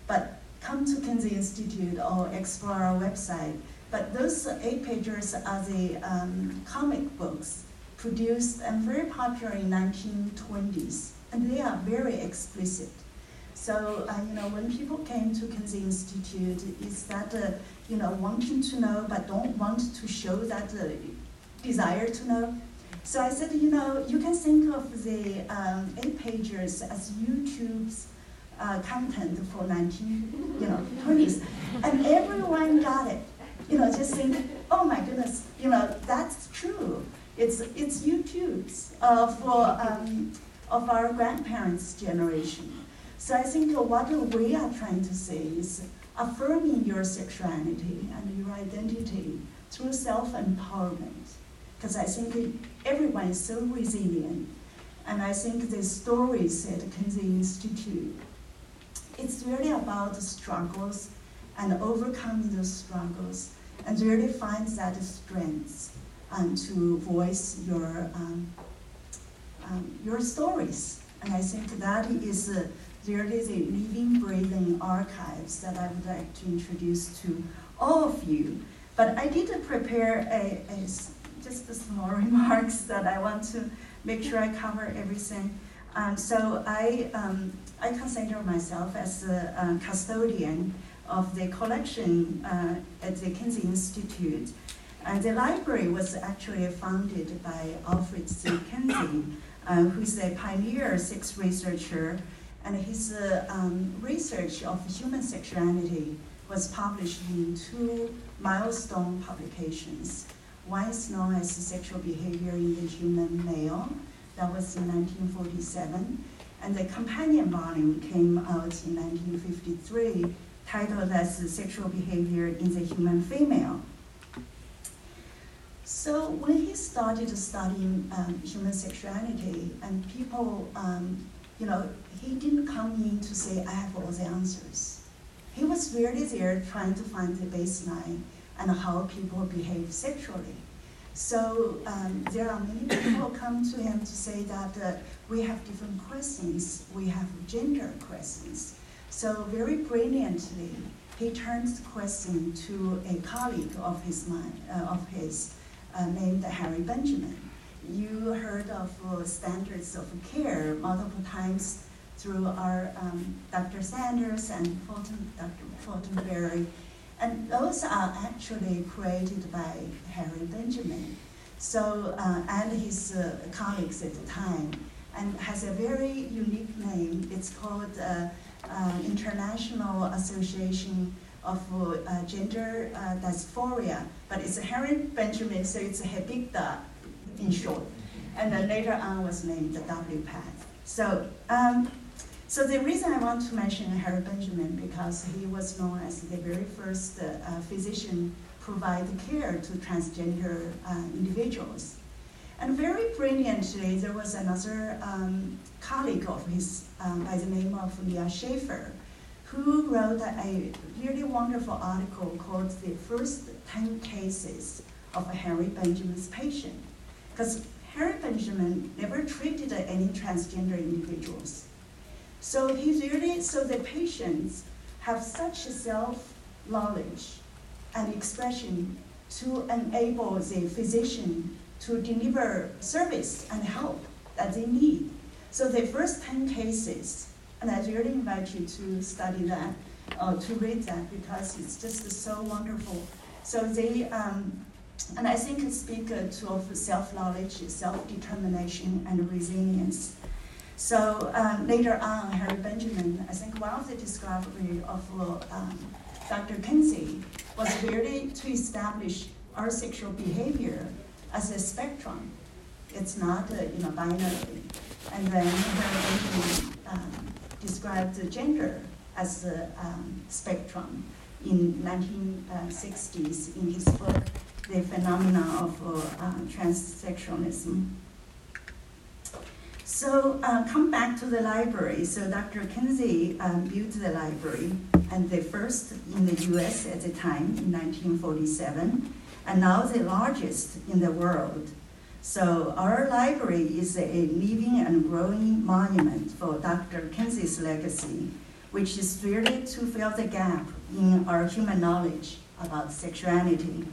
But come to Kinsey Institute or explore our website. But those eight pagers are the um, comic books produced and very popular in 1920s and they are very explicit. So, uh, you know, when people came to Kinsey Institute, is that, uh, you know, wanting to know but don't want to show that uh, desire to know? So I said, you know, you can think of the um, eight pages as YouTube's uh, content for 19, you know, 20s. And everyone got it. You know, just think, oh my goodness, you know, that's true. It's, it's YouTube's uh, for, um, of our grandparents' generation. So I think what we are trying to say is affirming your sexuality and your identity through self-empowerment. Because I think everyone is so resilient. And I think the stories at Kinsey Institute, it's really about the struggles and overcoming those struggles and really find that strength and to voice your um, um, your stories. And I think that is uh, really the living, breathing archives that I would like to introduce to all of you. But I did prepare a, a just a small remarks that I want to make sure I cover everything. Um, so I, um, I consider myself as a, a, custodian of the collection uh, at the Kinsey Institute. And the library was actually founded by Alfred C. Kinsey, uh, who's a pioneer sex researcher, and his uh, um, research of human sexuality was published in two milestone publications. One is known as Sexual Behavior in the Human Male, that was in 1947, and the companion volume came out in 1953, titled as Sexual Behavior in the Human Female. So when he started studying um, human sexuality, and people, um, you know, he didn't come in to say, I have all the answers. He was really there trying to find the baseline and how people behave sexually. So um, there are many people come to him to say that uh, we have different questions, we have gender questions. So very brilliantly, he turns the question to a colleague of his mind, uh, of his uh, named Harry Benjamin. You heard of uh, standards of care multiple times through our um, Dr. Sanders and Fulton, Dr. Fulton Berry, and those are actually created by Harry Benjamin. So, uh, and his uh, colleagues at the time, and has a very unique name. It's called uh, uh International Association of uh, Gender uh, Dysphoria, but it's Harry Benjamin, so it's HBIGDA in short. And then later on was named the WPATH. So, um, so the reason I want to mention Harry Benjamin because he was known as the very first uh, physician provide care to transgender uh, individuals. And very brilliantly, there was another um, colleague of his um, by the name of Leah Schaefer, who wrote a really wonderful article called The First 10 Cases of Harry Benjamin's Patient. Because Harry Benjamin never treated any transgender individuals. So he really, so the patients have such self-knowledge and expression to enable the physician to deliver service and help that they need. So the first 10 cases, and I really invite you to study that, uh, to read that, because it's just so wonderful. So they, um, and I think speak uh, to of self-knowledge, self-determination, and resilience. So um, later on, Harry Benjamin, I think one of the discovery of um, Dr. Kinsey was really to establish our sexual behavior as a spectrum. It's not, a, you know, binary. And then Harry Benjamin um, described the gender as a um, spectrum in 1960s in his book, The Phenomena of uh, Transsexualism. So uh, come back to the library. So Dr. Kinsey um, built the library, and the first in the U.S. at the time in 1947, and now the largest in the world. So our library is a living and growing monument for Dr. Kinsey's legacy, which is really to fill the gap in our human knowledge about sexuality.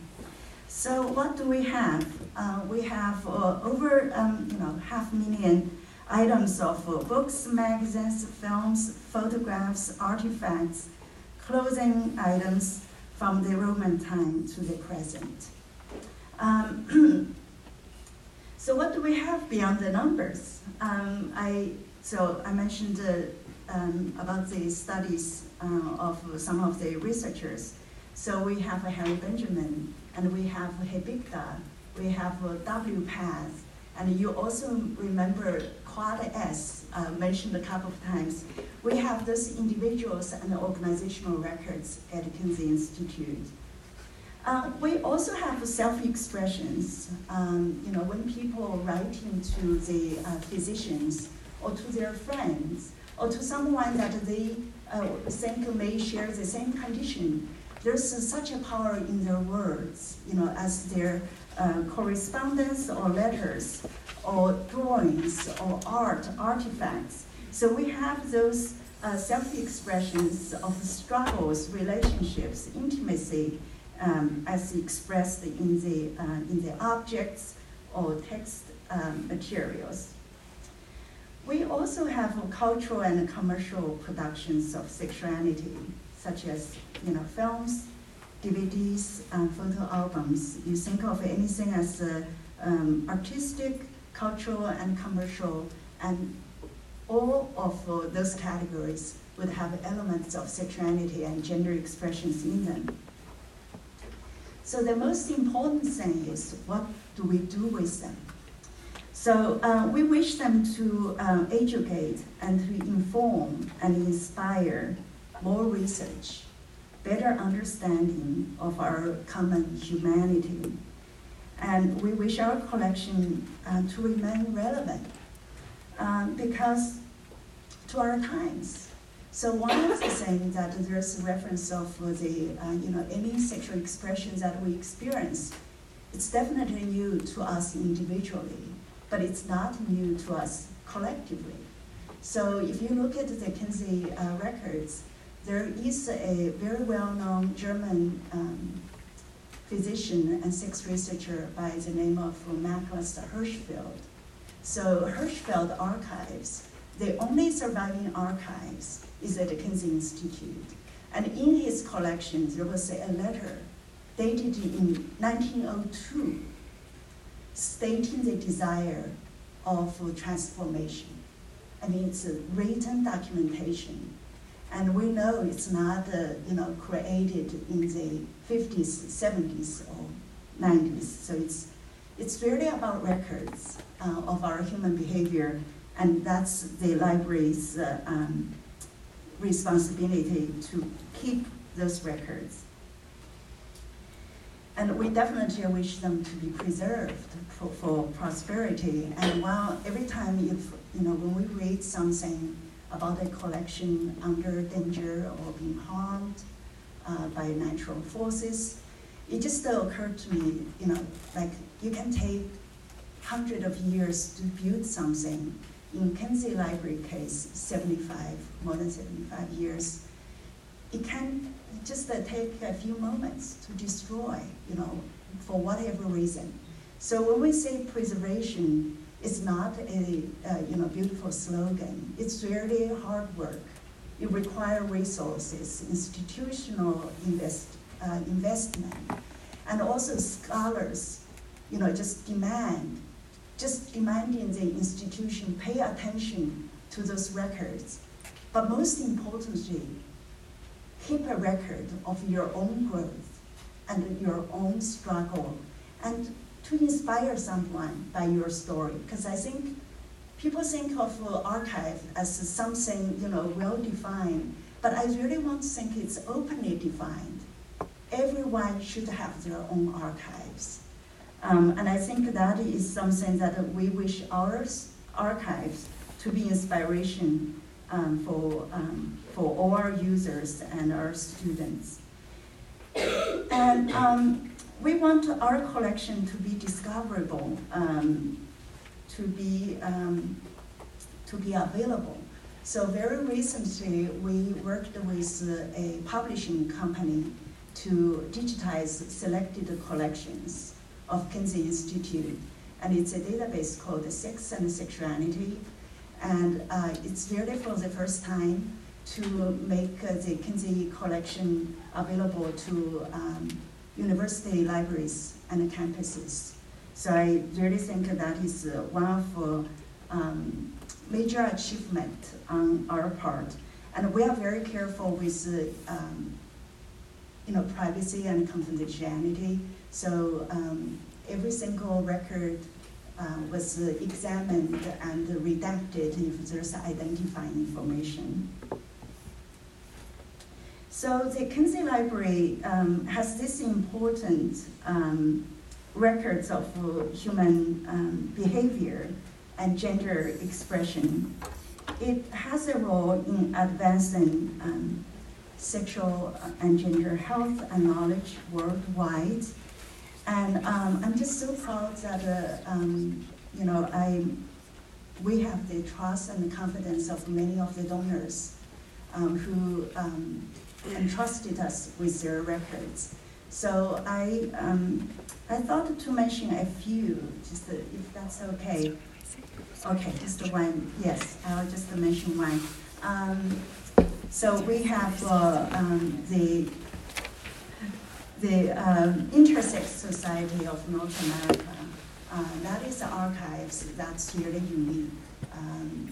So what do we have? Uh, we have uh, over um, you know half million items of uh, books, magazines, films, photographs, artifacts, clothing items from the Roman time to the present. Um, so what do we have beyond the numbers? Um, I, so I mentioned uh, um, about the studies uh, of some of the researchers. So we have Harry Benjamin, and we have HBIGDA, we have WPATH, and you also remember Quad S, uh, mentioned a couple of times. We have those individuals and organizational records at Kinsey Institute. Uh, we also have self-expressions. Um, you know, when people write into the uh, physicians or to their friends or to someone that they uh, think may share the same condition, there's such a power in their words, you know, as their uh, correspondence or letters or drawings or art, artifacts. So we have those uh, self-expressions of struggles, relationships, intimacy, um, as expressed in the, uh, in the objects or text um, materials. We also have cultural and commercial productions of sexuality, such as you know, films, DVDs, and photo albums. You think of anything as uh, um, artistic, cultural, and commercial, and all of uh, those categories would have elements of sexuality and gender expressions in them. So the most important thing is what do we do with them? So uh, we wish them to uh, educate and to inform and inspire more research, better understanding of our common humanity. And we wish our collection uh, to remain relevant um, because to our times. So one of the things that there's a reference of the, uh, you know, any sexual expressions that we experience, it's definitely new to us individually, but it's not new to us collectively. So if you look at the Kinsey uh, records, there is a very well-known German um, physician and sex researcher by the name of Magnus Hirschfeld. So Hirschfeld archives, the only surviving archives is at the Kinsey Institute. And in his collection, there was a letter dated in 1902 stating the desire of transformation. Mean, it's a written documentation. And we know it's not, uh, you know, created in the 50s, 70s, or 90s. So it's, it's really about records uh, of our human behavior, and that's the library's uh, um, responsibility to keep those records. And we definitely wish them to be preserved for, for prosperity. And while every time if, you know, when we read something about a collection under danger or being harmed uh, by natural forces, it just occurred to me, you know, like you can take hundreds of years to build something. In Kinsey Library case, 75, more than 75 years, it can just uh, take a few moments to destroy, you know, for whatever reason. So when we say preservation, it's not a uh, you know beautiful slogan. It's really hard work. It requires resources, institutional invest, uh, investment, and also scholars, you know, just demand, just demanding the institution pay attention to those records. But most importantly, keep a record of your own growth and your own struggle and to inspire someone by your story. Because I think people think of uh, archive as something, you know, well-defined, but I really want to think it's openly defined. Everyone should have their own archives. Um, and I think that is something that we wish our archives to be inspiration um, for, um, for all our users and our students. And um, we want our collection to be discoverable, um, to, be, um, to be available. So very recently, we worked with a publishing company to digitize selected collections of Kinsey Institute. And it's a database called Sex and Sexuality, and uh, it's really for the first time to make uh, the Kinsey collection available to um, university libraries and campuses. So I really think that is uh, one of uh, um, major achievement on our part. And we are very careful with uh, um, you know, privacy and confidentiality. So um, every single record uh, was examined and redacted if there's identifying information. So the Kinsey Library um, has this important um, records of uh, human um, behavior and gender expression. It has a role in advancing um, sexual and gender health and knowledge worldwide and um, I'm just so proud that, uh, um, you know, I, we have the trust and the confidence of many of the donors um, who um, entrusted us with their records. So I, um, I thought to mention a few, just if that's okay. Okay, just one, yes, I'll just mention one. Um, so we have uh, the the um, Intersex Society of North America. Uh, that is the archives that's really unique. Um,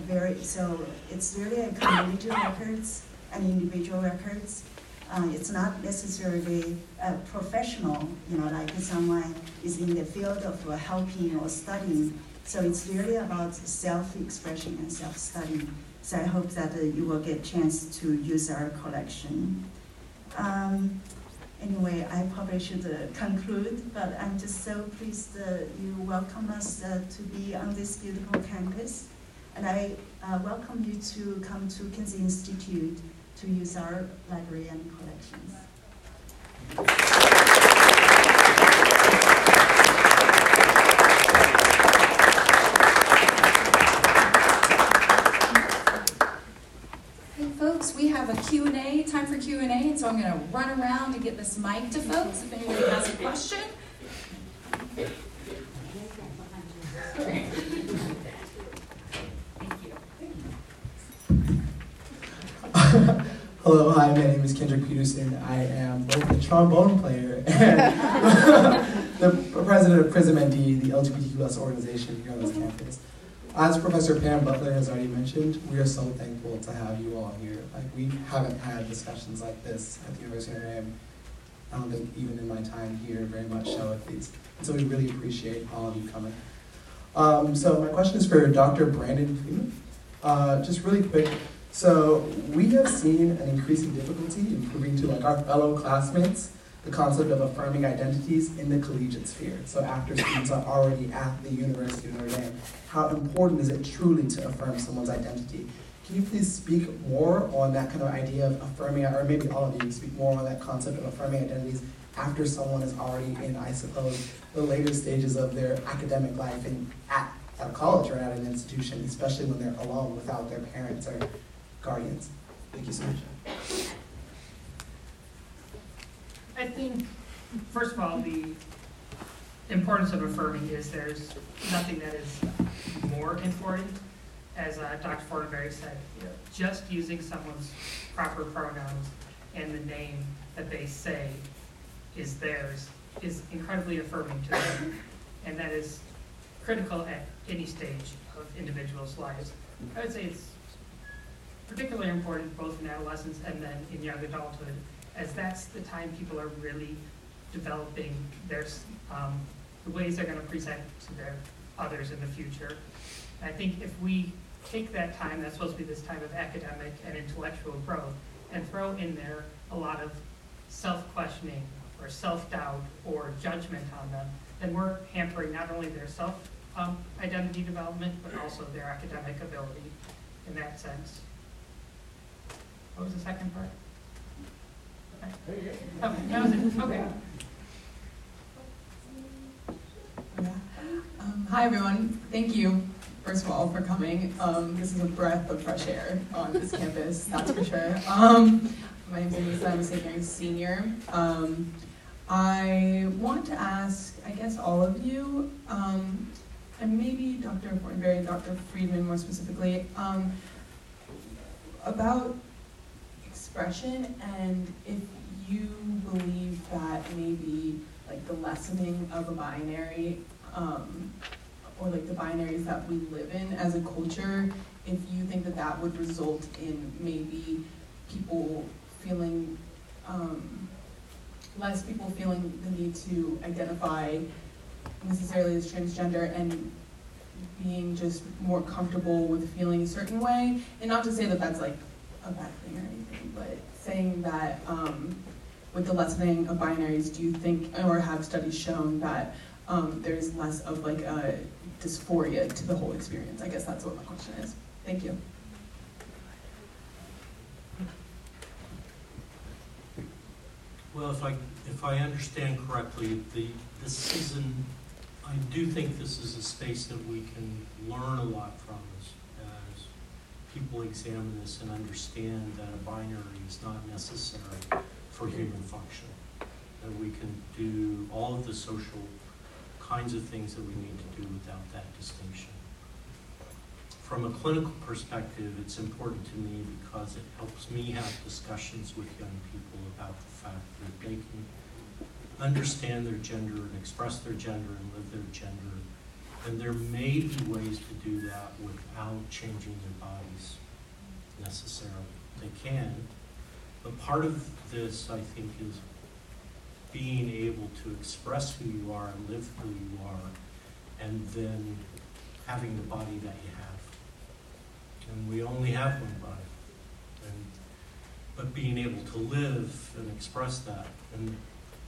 very so it's really a community records and individual records. Uh, it's not necessarily professional, you know, like someone is in the field of uh, helping or studying. So it's really about self-expression and self-study. So I hope that uh, you will get a chance to use our collection. Um, Anyway, I probably should uh, conclude, but I'm just so pleased you welcome us uh, to be on this beautiful campus. And I uh, welcome you to come to Kinsey Institute to use our library and collections. Hey folks, we have a Q&A, time for Q&A, and so I'm going to run around and get this mic to folks if anybody has a question. Hello, hi, my name is Kendrick Peterson. I am both a trombone player and the president of Prism ND, the LGBTQ organization here on this campus. As Professor Pam Butler has already mentioned, we are so thankful to have you all here. Like we haven't had discussions like this at the University of Notre Dame. I don't think even in my time here, very much so at least. So we really appreciate all of you coming. Um, so my question is for Dr. Brandon Friedman. Uh, just really quick, so we have seen an increasing difficulty in proving to like our fellow classmates the concept of affirming identities in the collegiate sphere. So after students are already at the University of Notre Dame, how important is it truly to affirm someone's identity? Can you please speak more on that kind of idea of affirming, or maybe all of you speak more on that concept of affirming identities after someone is already in, I suppose, the later stages of their academic life and at, at a college or at an institution, especially when they're alone without their parents or guardians. Thank you so much. I think, first of all, the importance of affirming is there's nothing that is more important. As uh, Dr. Fortenberry said, just using someone's proper pronouns and the name that they say is theirs is incredibly affirming to them. And that is critical at any stage of individuals' lives. I would say it's particularly important both in adolescence and then in young adulthood as that's the time people are really developing their, um, the ways they're going to present to their others in the future. I think if we take that time, that's supposed to be this time of academic and intellectual growth, and throw in there a lot of self-questioning or self-doubt or judgment on them, then we're hampering not only their self-identity um, development, but also their academic ability in that sense. What was the second part? Okay, that was it, okay. Um, hi everyone, thank you first of all for coming. Um, this is a breath of fresh air on this campus, that's for sure. Um, my name is Anissa, I'm a senior. Um, I want to ask, I guess all of you, um, and maybe Dr. Fortenberry Dr. Friedman more specifically, um, about expression and if you believe that maybe like the lessening of a binary um, or like the binaries that we live in as a culture, if you think that that would result in maybe people feeling, um, less people feeling the need to identify necessarily as transgender and being just more comfortable with feeling a certain way. And not to say that that's like a bad thing or anything, but saying that um, with the lessening of binaries, do you think, or have studies shown that um, there's less of like a dysphoria to the whole experience? I guess that's what my question is. Thank you. Well, if I if I understand correctly, the this season, I do think this is a space that we can learn a lot from as, as people examine this and understand that a binary is not necessary for human function. That we can do all of the social kinds of things that we need to do without that distinction. From a clinical perspective, it's important to me because it helps me have discussions with young people about the fact that they can understand their gender and express their gender and live their gender. And there may be ways to do that without changing their bodies necessarily. They can, but part of this, I think, is being able to express who you are and live who you are, and then having the body that you have. And we only have one body. And, but being able to live and express that. And,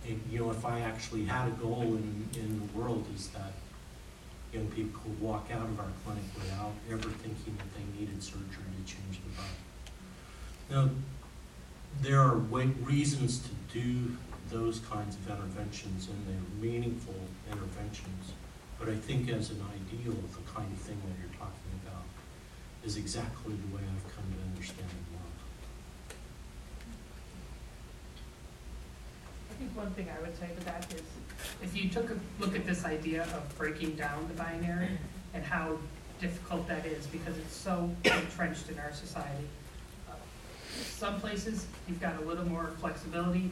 and you know, if I actually had a goal in, in the world is that young people could walk out of our clinic without ever thinking that they needed surgery to change their body. Now, there are reasons to do those kinds of interventions and they're meaningful interventions. But I think as an ideal, the kind of thing that you're talking about is exactly the way I've come to understand love. I think one thing I would say to that is if you took a look at this idea of breaking down the binary and how difficult that is because it's so entrenched in our society some places, you've got a little more flexibility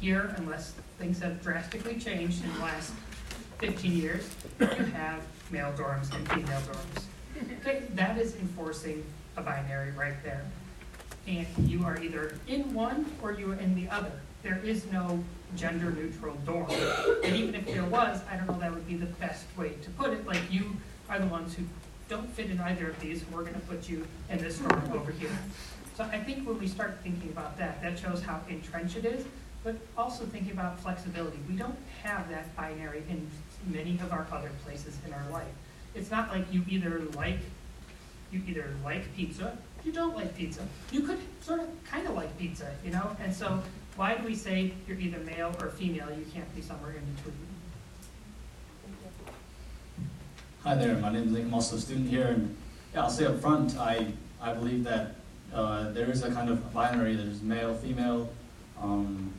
here, unless things have drastically changed in the last fifteen years. You have male dorms and female dorms. Okay, that is enforcing a binary right there. And you are either in one or you are in the other. There is no gender neutral dorm. And even if there was, I don't know that would be the best way to put it, like you are the ones who don't fit in either of these, we're gonna put you in this dorm over here. So I think when we start thinking about that, that shows how entrenched it is, but also thinking about flexibility. We don't have that binary in many of our other places in our life. It's not like you either like, you either like pizza, you don't like pizza. You could sort of kind of like pizza, you know? And so why do we say you're either male or female, you can't be somewhere in between? Hi there, my name is Link. I'm also a student here, and yeah, I'll say up front, I, I believe that uh, there is a kind of binary, there's male, female, um,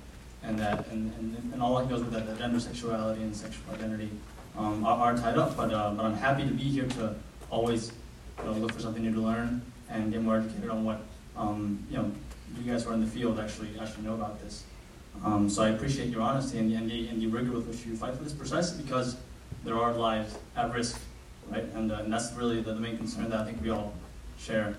and that, and, and, and all that goes with that, the gender sexuality and sexual identity um, are, are tied up, but, uh, but I'm happy to be here to always you know, look for something new to learn and get more educated on what, um, you know, you guys who are in the field actually, actually know about this. Um, so I appreciate your honesty and, and, the, and the rigor with which you fight for this precisely because there are lives at risk right? And, uh, and that's really the, the, main concern that I think we all share.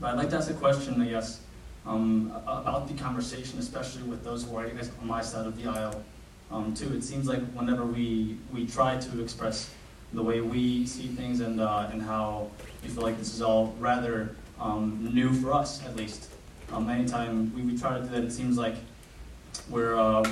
But I'd like to ask a question, I guess, um, about the conversation, especially with those who are, I guess, on my side of the aisle, um, too. It seems like whenever we, we try to express the way we see things and, uh, and how we feel like this is all rather um, new for us, at least. Um, anytime we, we try to do that, it seems like we're, uh,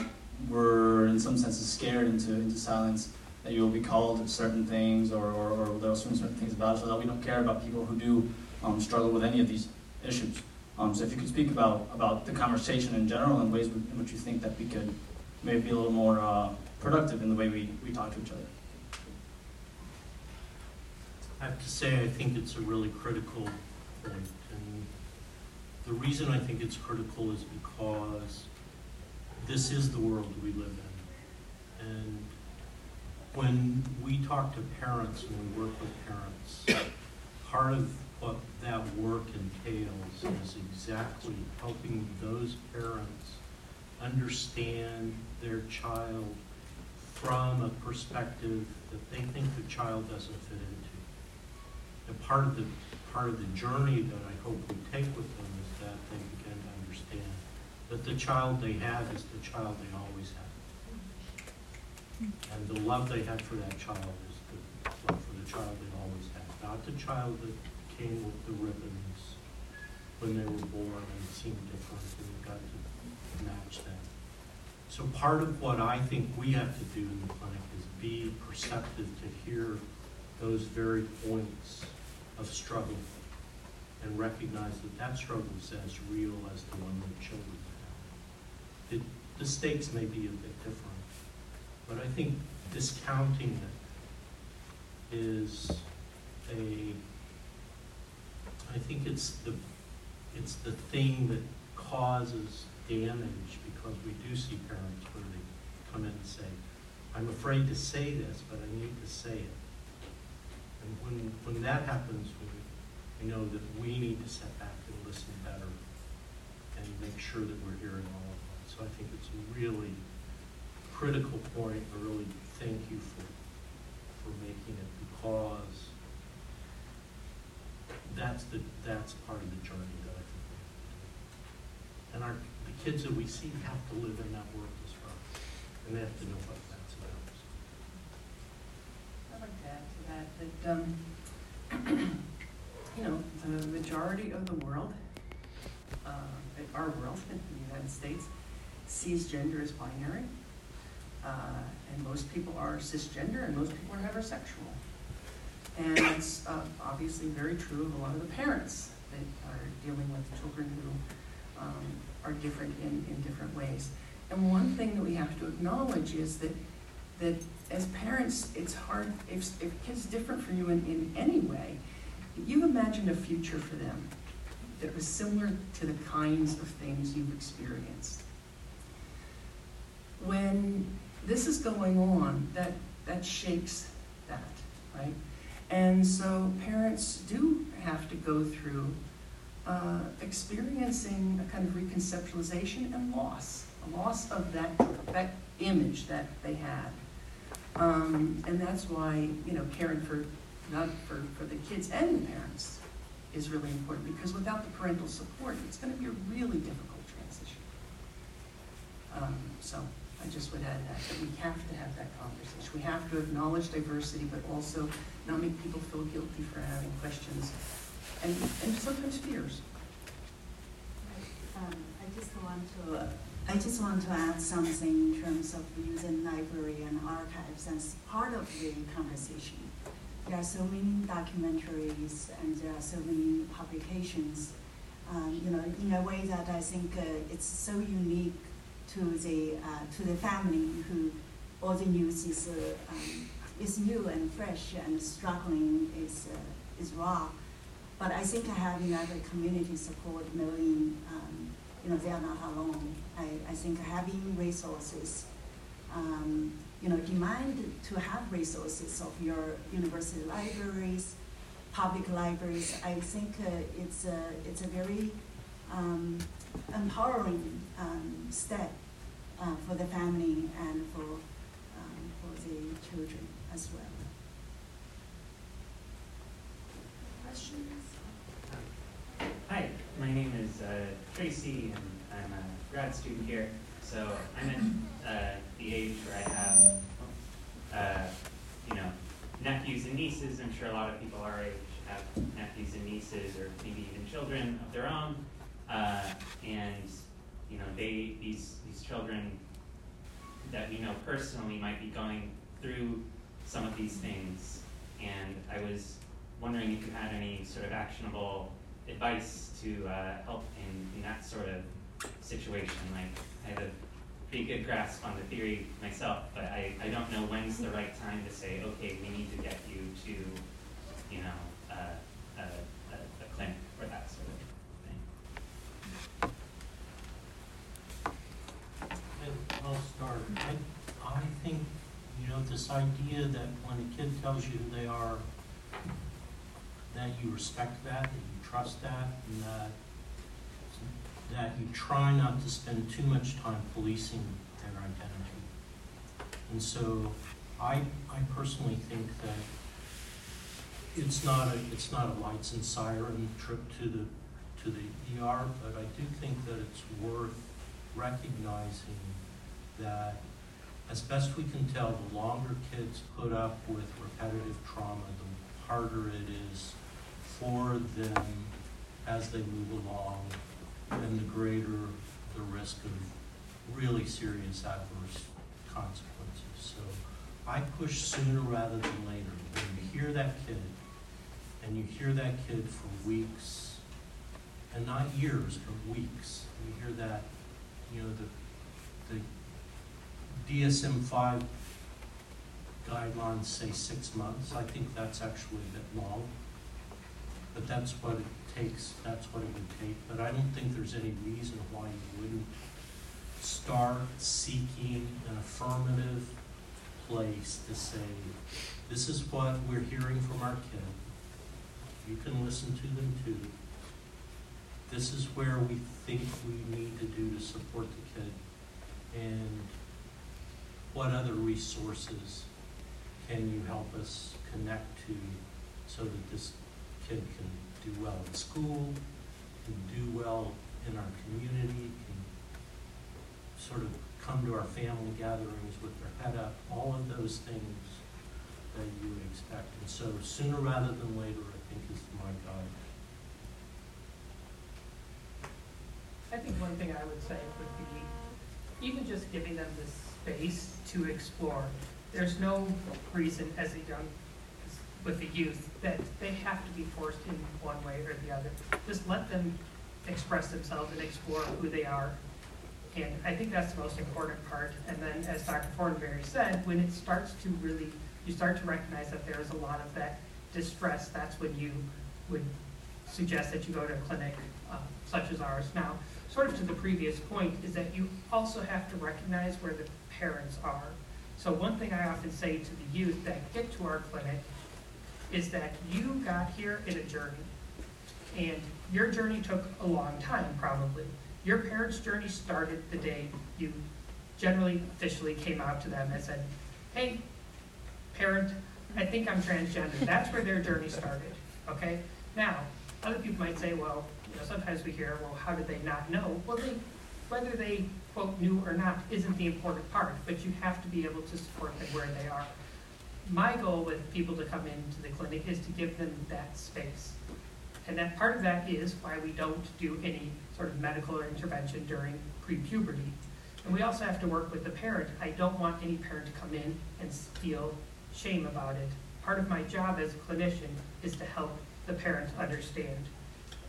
we're in some senses scared into, into silence that you will be called certain things or, or, or they'll certain things about us, that we don't care about people who do um, struggle with any of these issues. Um, so if you could speak about, about the conversation in general and ways in which you think that we could maybe be a little more uh, productive in the way we, we talk to each other. I have to say, I think it's a really critical point. And the reason I think it's critical is because this is the world we live in. And when we talk to parents and we work with parents, part of what that work entails is exactly helping those parents understand their child from a perspective that they think the child doesn't fit into. And part of the part of the journey that I hope we take with them is that they begin to understand that the child they have is the child they always have. And the love they had for that child is the love for the child they always had, not the child that with the ribbons when they were born and seemed different and you got to match them. So part of what I think we have to do in the clinic is be perceptive to hear those very points of struggle and recognize that that struggle is as real as the one that children have. It, the stakes may be a bit different. But I think discounting it is a, I think it's the, it's the thing that causes damage because we do see parents where they come in and say, I'm afraid to say this, but I need to say it. And when, when that happens, we, we know that we need to step back and listen better and make sure that we're hearing all of that. So I think it's a really critical point. I really thank you for, for making it because that's the, that's part of the journey that I think we have to do. And our, the kids that we see have to live in that world as well. And they have to know what that's about. I'd like to add to that, that, um, you know, the majority of the world, uh, our world, in the United States, sees gender as binary. Uh, and most people are cisgender and most people are heterosexual. And it's uh, obviously very true of a lot of the parents that are dealing with children who um, are different in, in different ways. And one thing that we have to acknowledge is that that as parents, it's hard, if, if kid's different from you in, in any way, you've imagined a future for them that was similar to the kinds of things you've experienced when this is going on, that, that shakes that, right? And so parents do have to go through uh, experiencing a kind of reconceptualization and loss, a loss of that, that image that they had. Um, and that's why, you know, caring for, not for, for the kids and the parents is really important because without the parental support, it's going to be a really difficult transition. Um, so I just would add that, that we have to have that conversation. We have to acknowledge diversity, but also not make people feel guilty for having questions and, and sometimes fears. Um, I just want to, uh, I just want to add something in terms of using library and archives as part of the conversation. There are so many documentaries and there are so many publications, um, you know, in a way that I think uh, it's so unique to the uh, to the family who all the news is uh, um, is new and fresh and struggling is uh, is raw. But I think having other community support, knowing um, you know they are not alone. I, I think having resources um, you know, demand to have resources of your university libraries, public libraries. I think uh, it's a it's a very um, empowering um, step uh, for the family and for um, for the children as well. Questions? Hi, my name is uh, Tracy, and I'm a grad student here. So I'm at uh, the age where I have, uh, you know, nephews and nieces. I'm sure a lot of people our age have nephews and nieces, or maybe even children of their own. Uh, and you know, they these these children that we know personally might be going through some of these things. And I was wondering if you had any sort of actionable advice to uh, help in, in that sort of situation. Like I have a pretty good grasp on the theory myself, but I, I don't know when's the right time to say, okay, we need to get you to, you know, uh, a, a, a clinic or that sort of thing. And I'll start. I, I think, you know, this idea that when a kid tells you who they are, that you respect that, that you trust that, and that that you try not to spend too much time policing their identity. And so I, I personally think that it's not a it's not a lights and siren trip to the to the ER, but I do think that it's worth recognizing that as best we can tell, the longer kids put up with repetitive trauma, the harder it is for them as they move along and the greater the risk of really serious adverse consequences. So I push sooner rather than later. When you hear that kid, and you hear that kid for weeks, and not years, but weeks, you hear that, you know, the, the DSM-5 guidelines say six months. I think that's actually a bit long, but that's what it takes, that's what it would take, but I don't think there's any reason why you wouldn't start seeking an affirmative place to say, this is what we're hearing from our kid. You can listen to them too. This is where we think we need to do to support the kid. And what other resources can you help us connect to so that this kid can do well in school, can do well in our community, can sort of come to our family gatherings with their head up, all of those things that you would expect. And so sooner rather than later, I think is my guide. I think one thing I would say would be even just giving them the space to explore. There's no reason as a young with the youth that they have to be forced in one way or the other. Just let them express themselves and explore who they are. And I think that's the most important part. And then, as Dr. Fortenberry said, when it starts to really, you start to recognize that there is a lot of that distress, that's when you would suggest that you go to a clinic uh, such as ours. Now, sort of to the previous point, is that you also have to recognize where the parents are. So one thing I often say to the youth that get to our clinic is that you got here in a journey. And your journey took a long time, probably. Your parents' journey started the day you generally officially came out to them and said, hey, parent, I think I'm transgender. That's where their journey started, okay? Now, other people might say, well, you know, sometimes we hear, well, how did they not know? Well, they, whether they, quote, new or not isn't the important part, but you have to be able to support them where they are. My goal with people to come into the clinic is to give them that space. And that part of that is why we don't do any sort of medical or intervention during pre-puberty. And we also have to work with the parent. I don't want any parent to come in and feel shame about it. Part of my job as a clinician is to help the parent understand.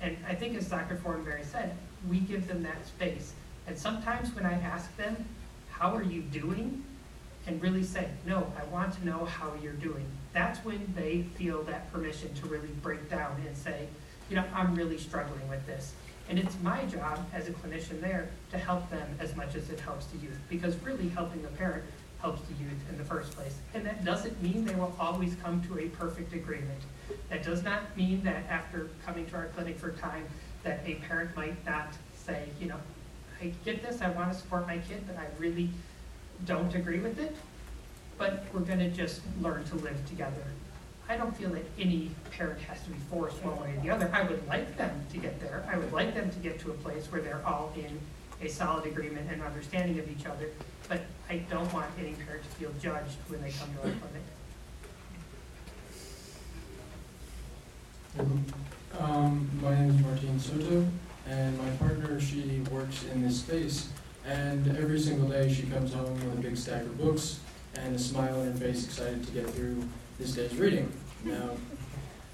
And I think as Dr. Fortenberry said, we give them that space. And sometimes when I ask them, how are you doing? And really say, no, I want to know how you're doing. That's when they feel that permission to really break down and say, you know, I'm really struggling with this. And it's my job as a clinician there to help them as much as it helps the youth, because really helping the parent helps the youth in the first place. And that doesn't mean they will always come to a perfect agreement. That does not mean that after coming to our clinic for time, that a parent might not say, you know, I get this, I want to support my kid, but I really don't agree with it. But we're going to just learn to live together. I don't feel that any parent has to be forced one way or the other. I would like them to get there. I would like them to get to a place where they're all in a solid agreement and understanding of each other. But I don't want any parent to feel judged when they come to our clinic. Um, my name is Martin Soto, and my partner, she works in this space, and every single day she comes home with a big stack of books and a smile on her face, excited to get through this day's reading. Now,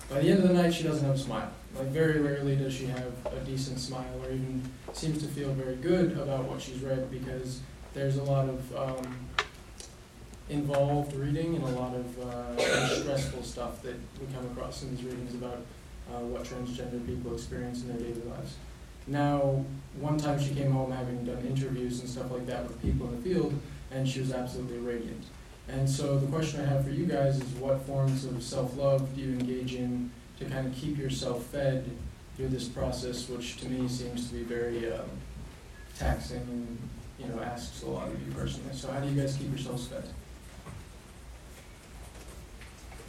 by the end of the night, she doesn't have a smile. Like, very rarely does she have a decent smile or even seems to feel very good about what she's read because there's a lot of um, involved reading and a lot of uh, stressful stuff that we come across in these readings about uh, what transgender people experience in their daily lives. Now, one time she came home having done interviews and stuff like that with people in the field, and she was absolutely radiant. And so the question I have for you guys is what forms of self-love do you engage in to kind of keep yourself fed through this process, which to me seems to be very um, taxing and you know asks a lot of you personally. So how do you guys keep yourselves fed?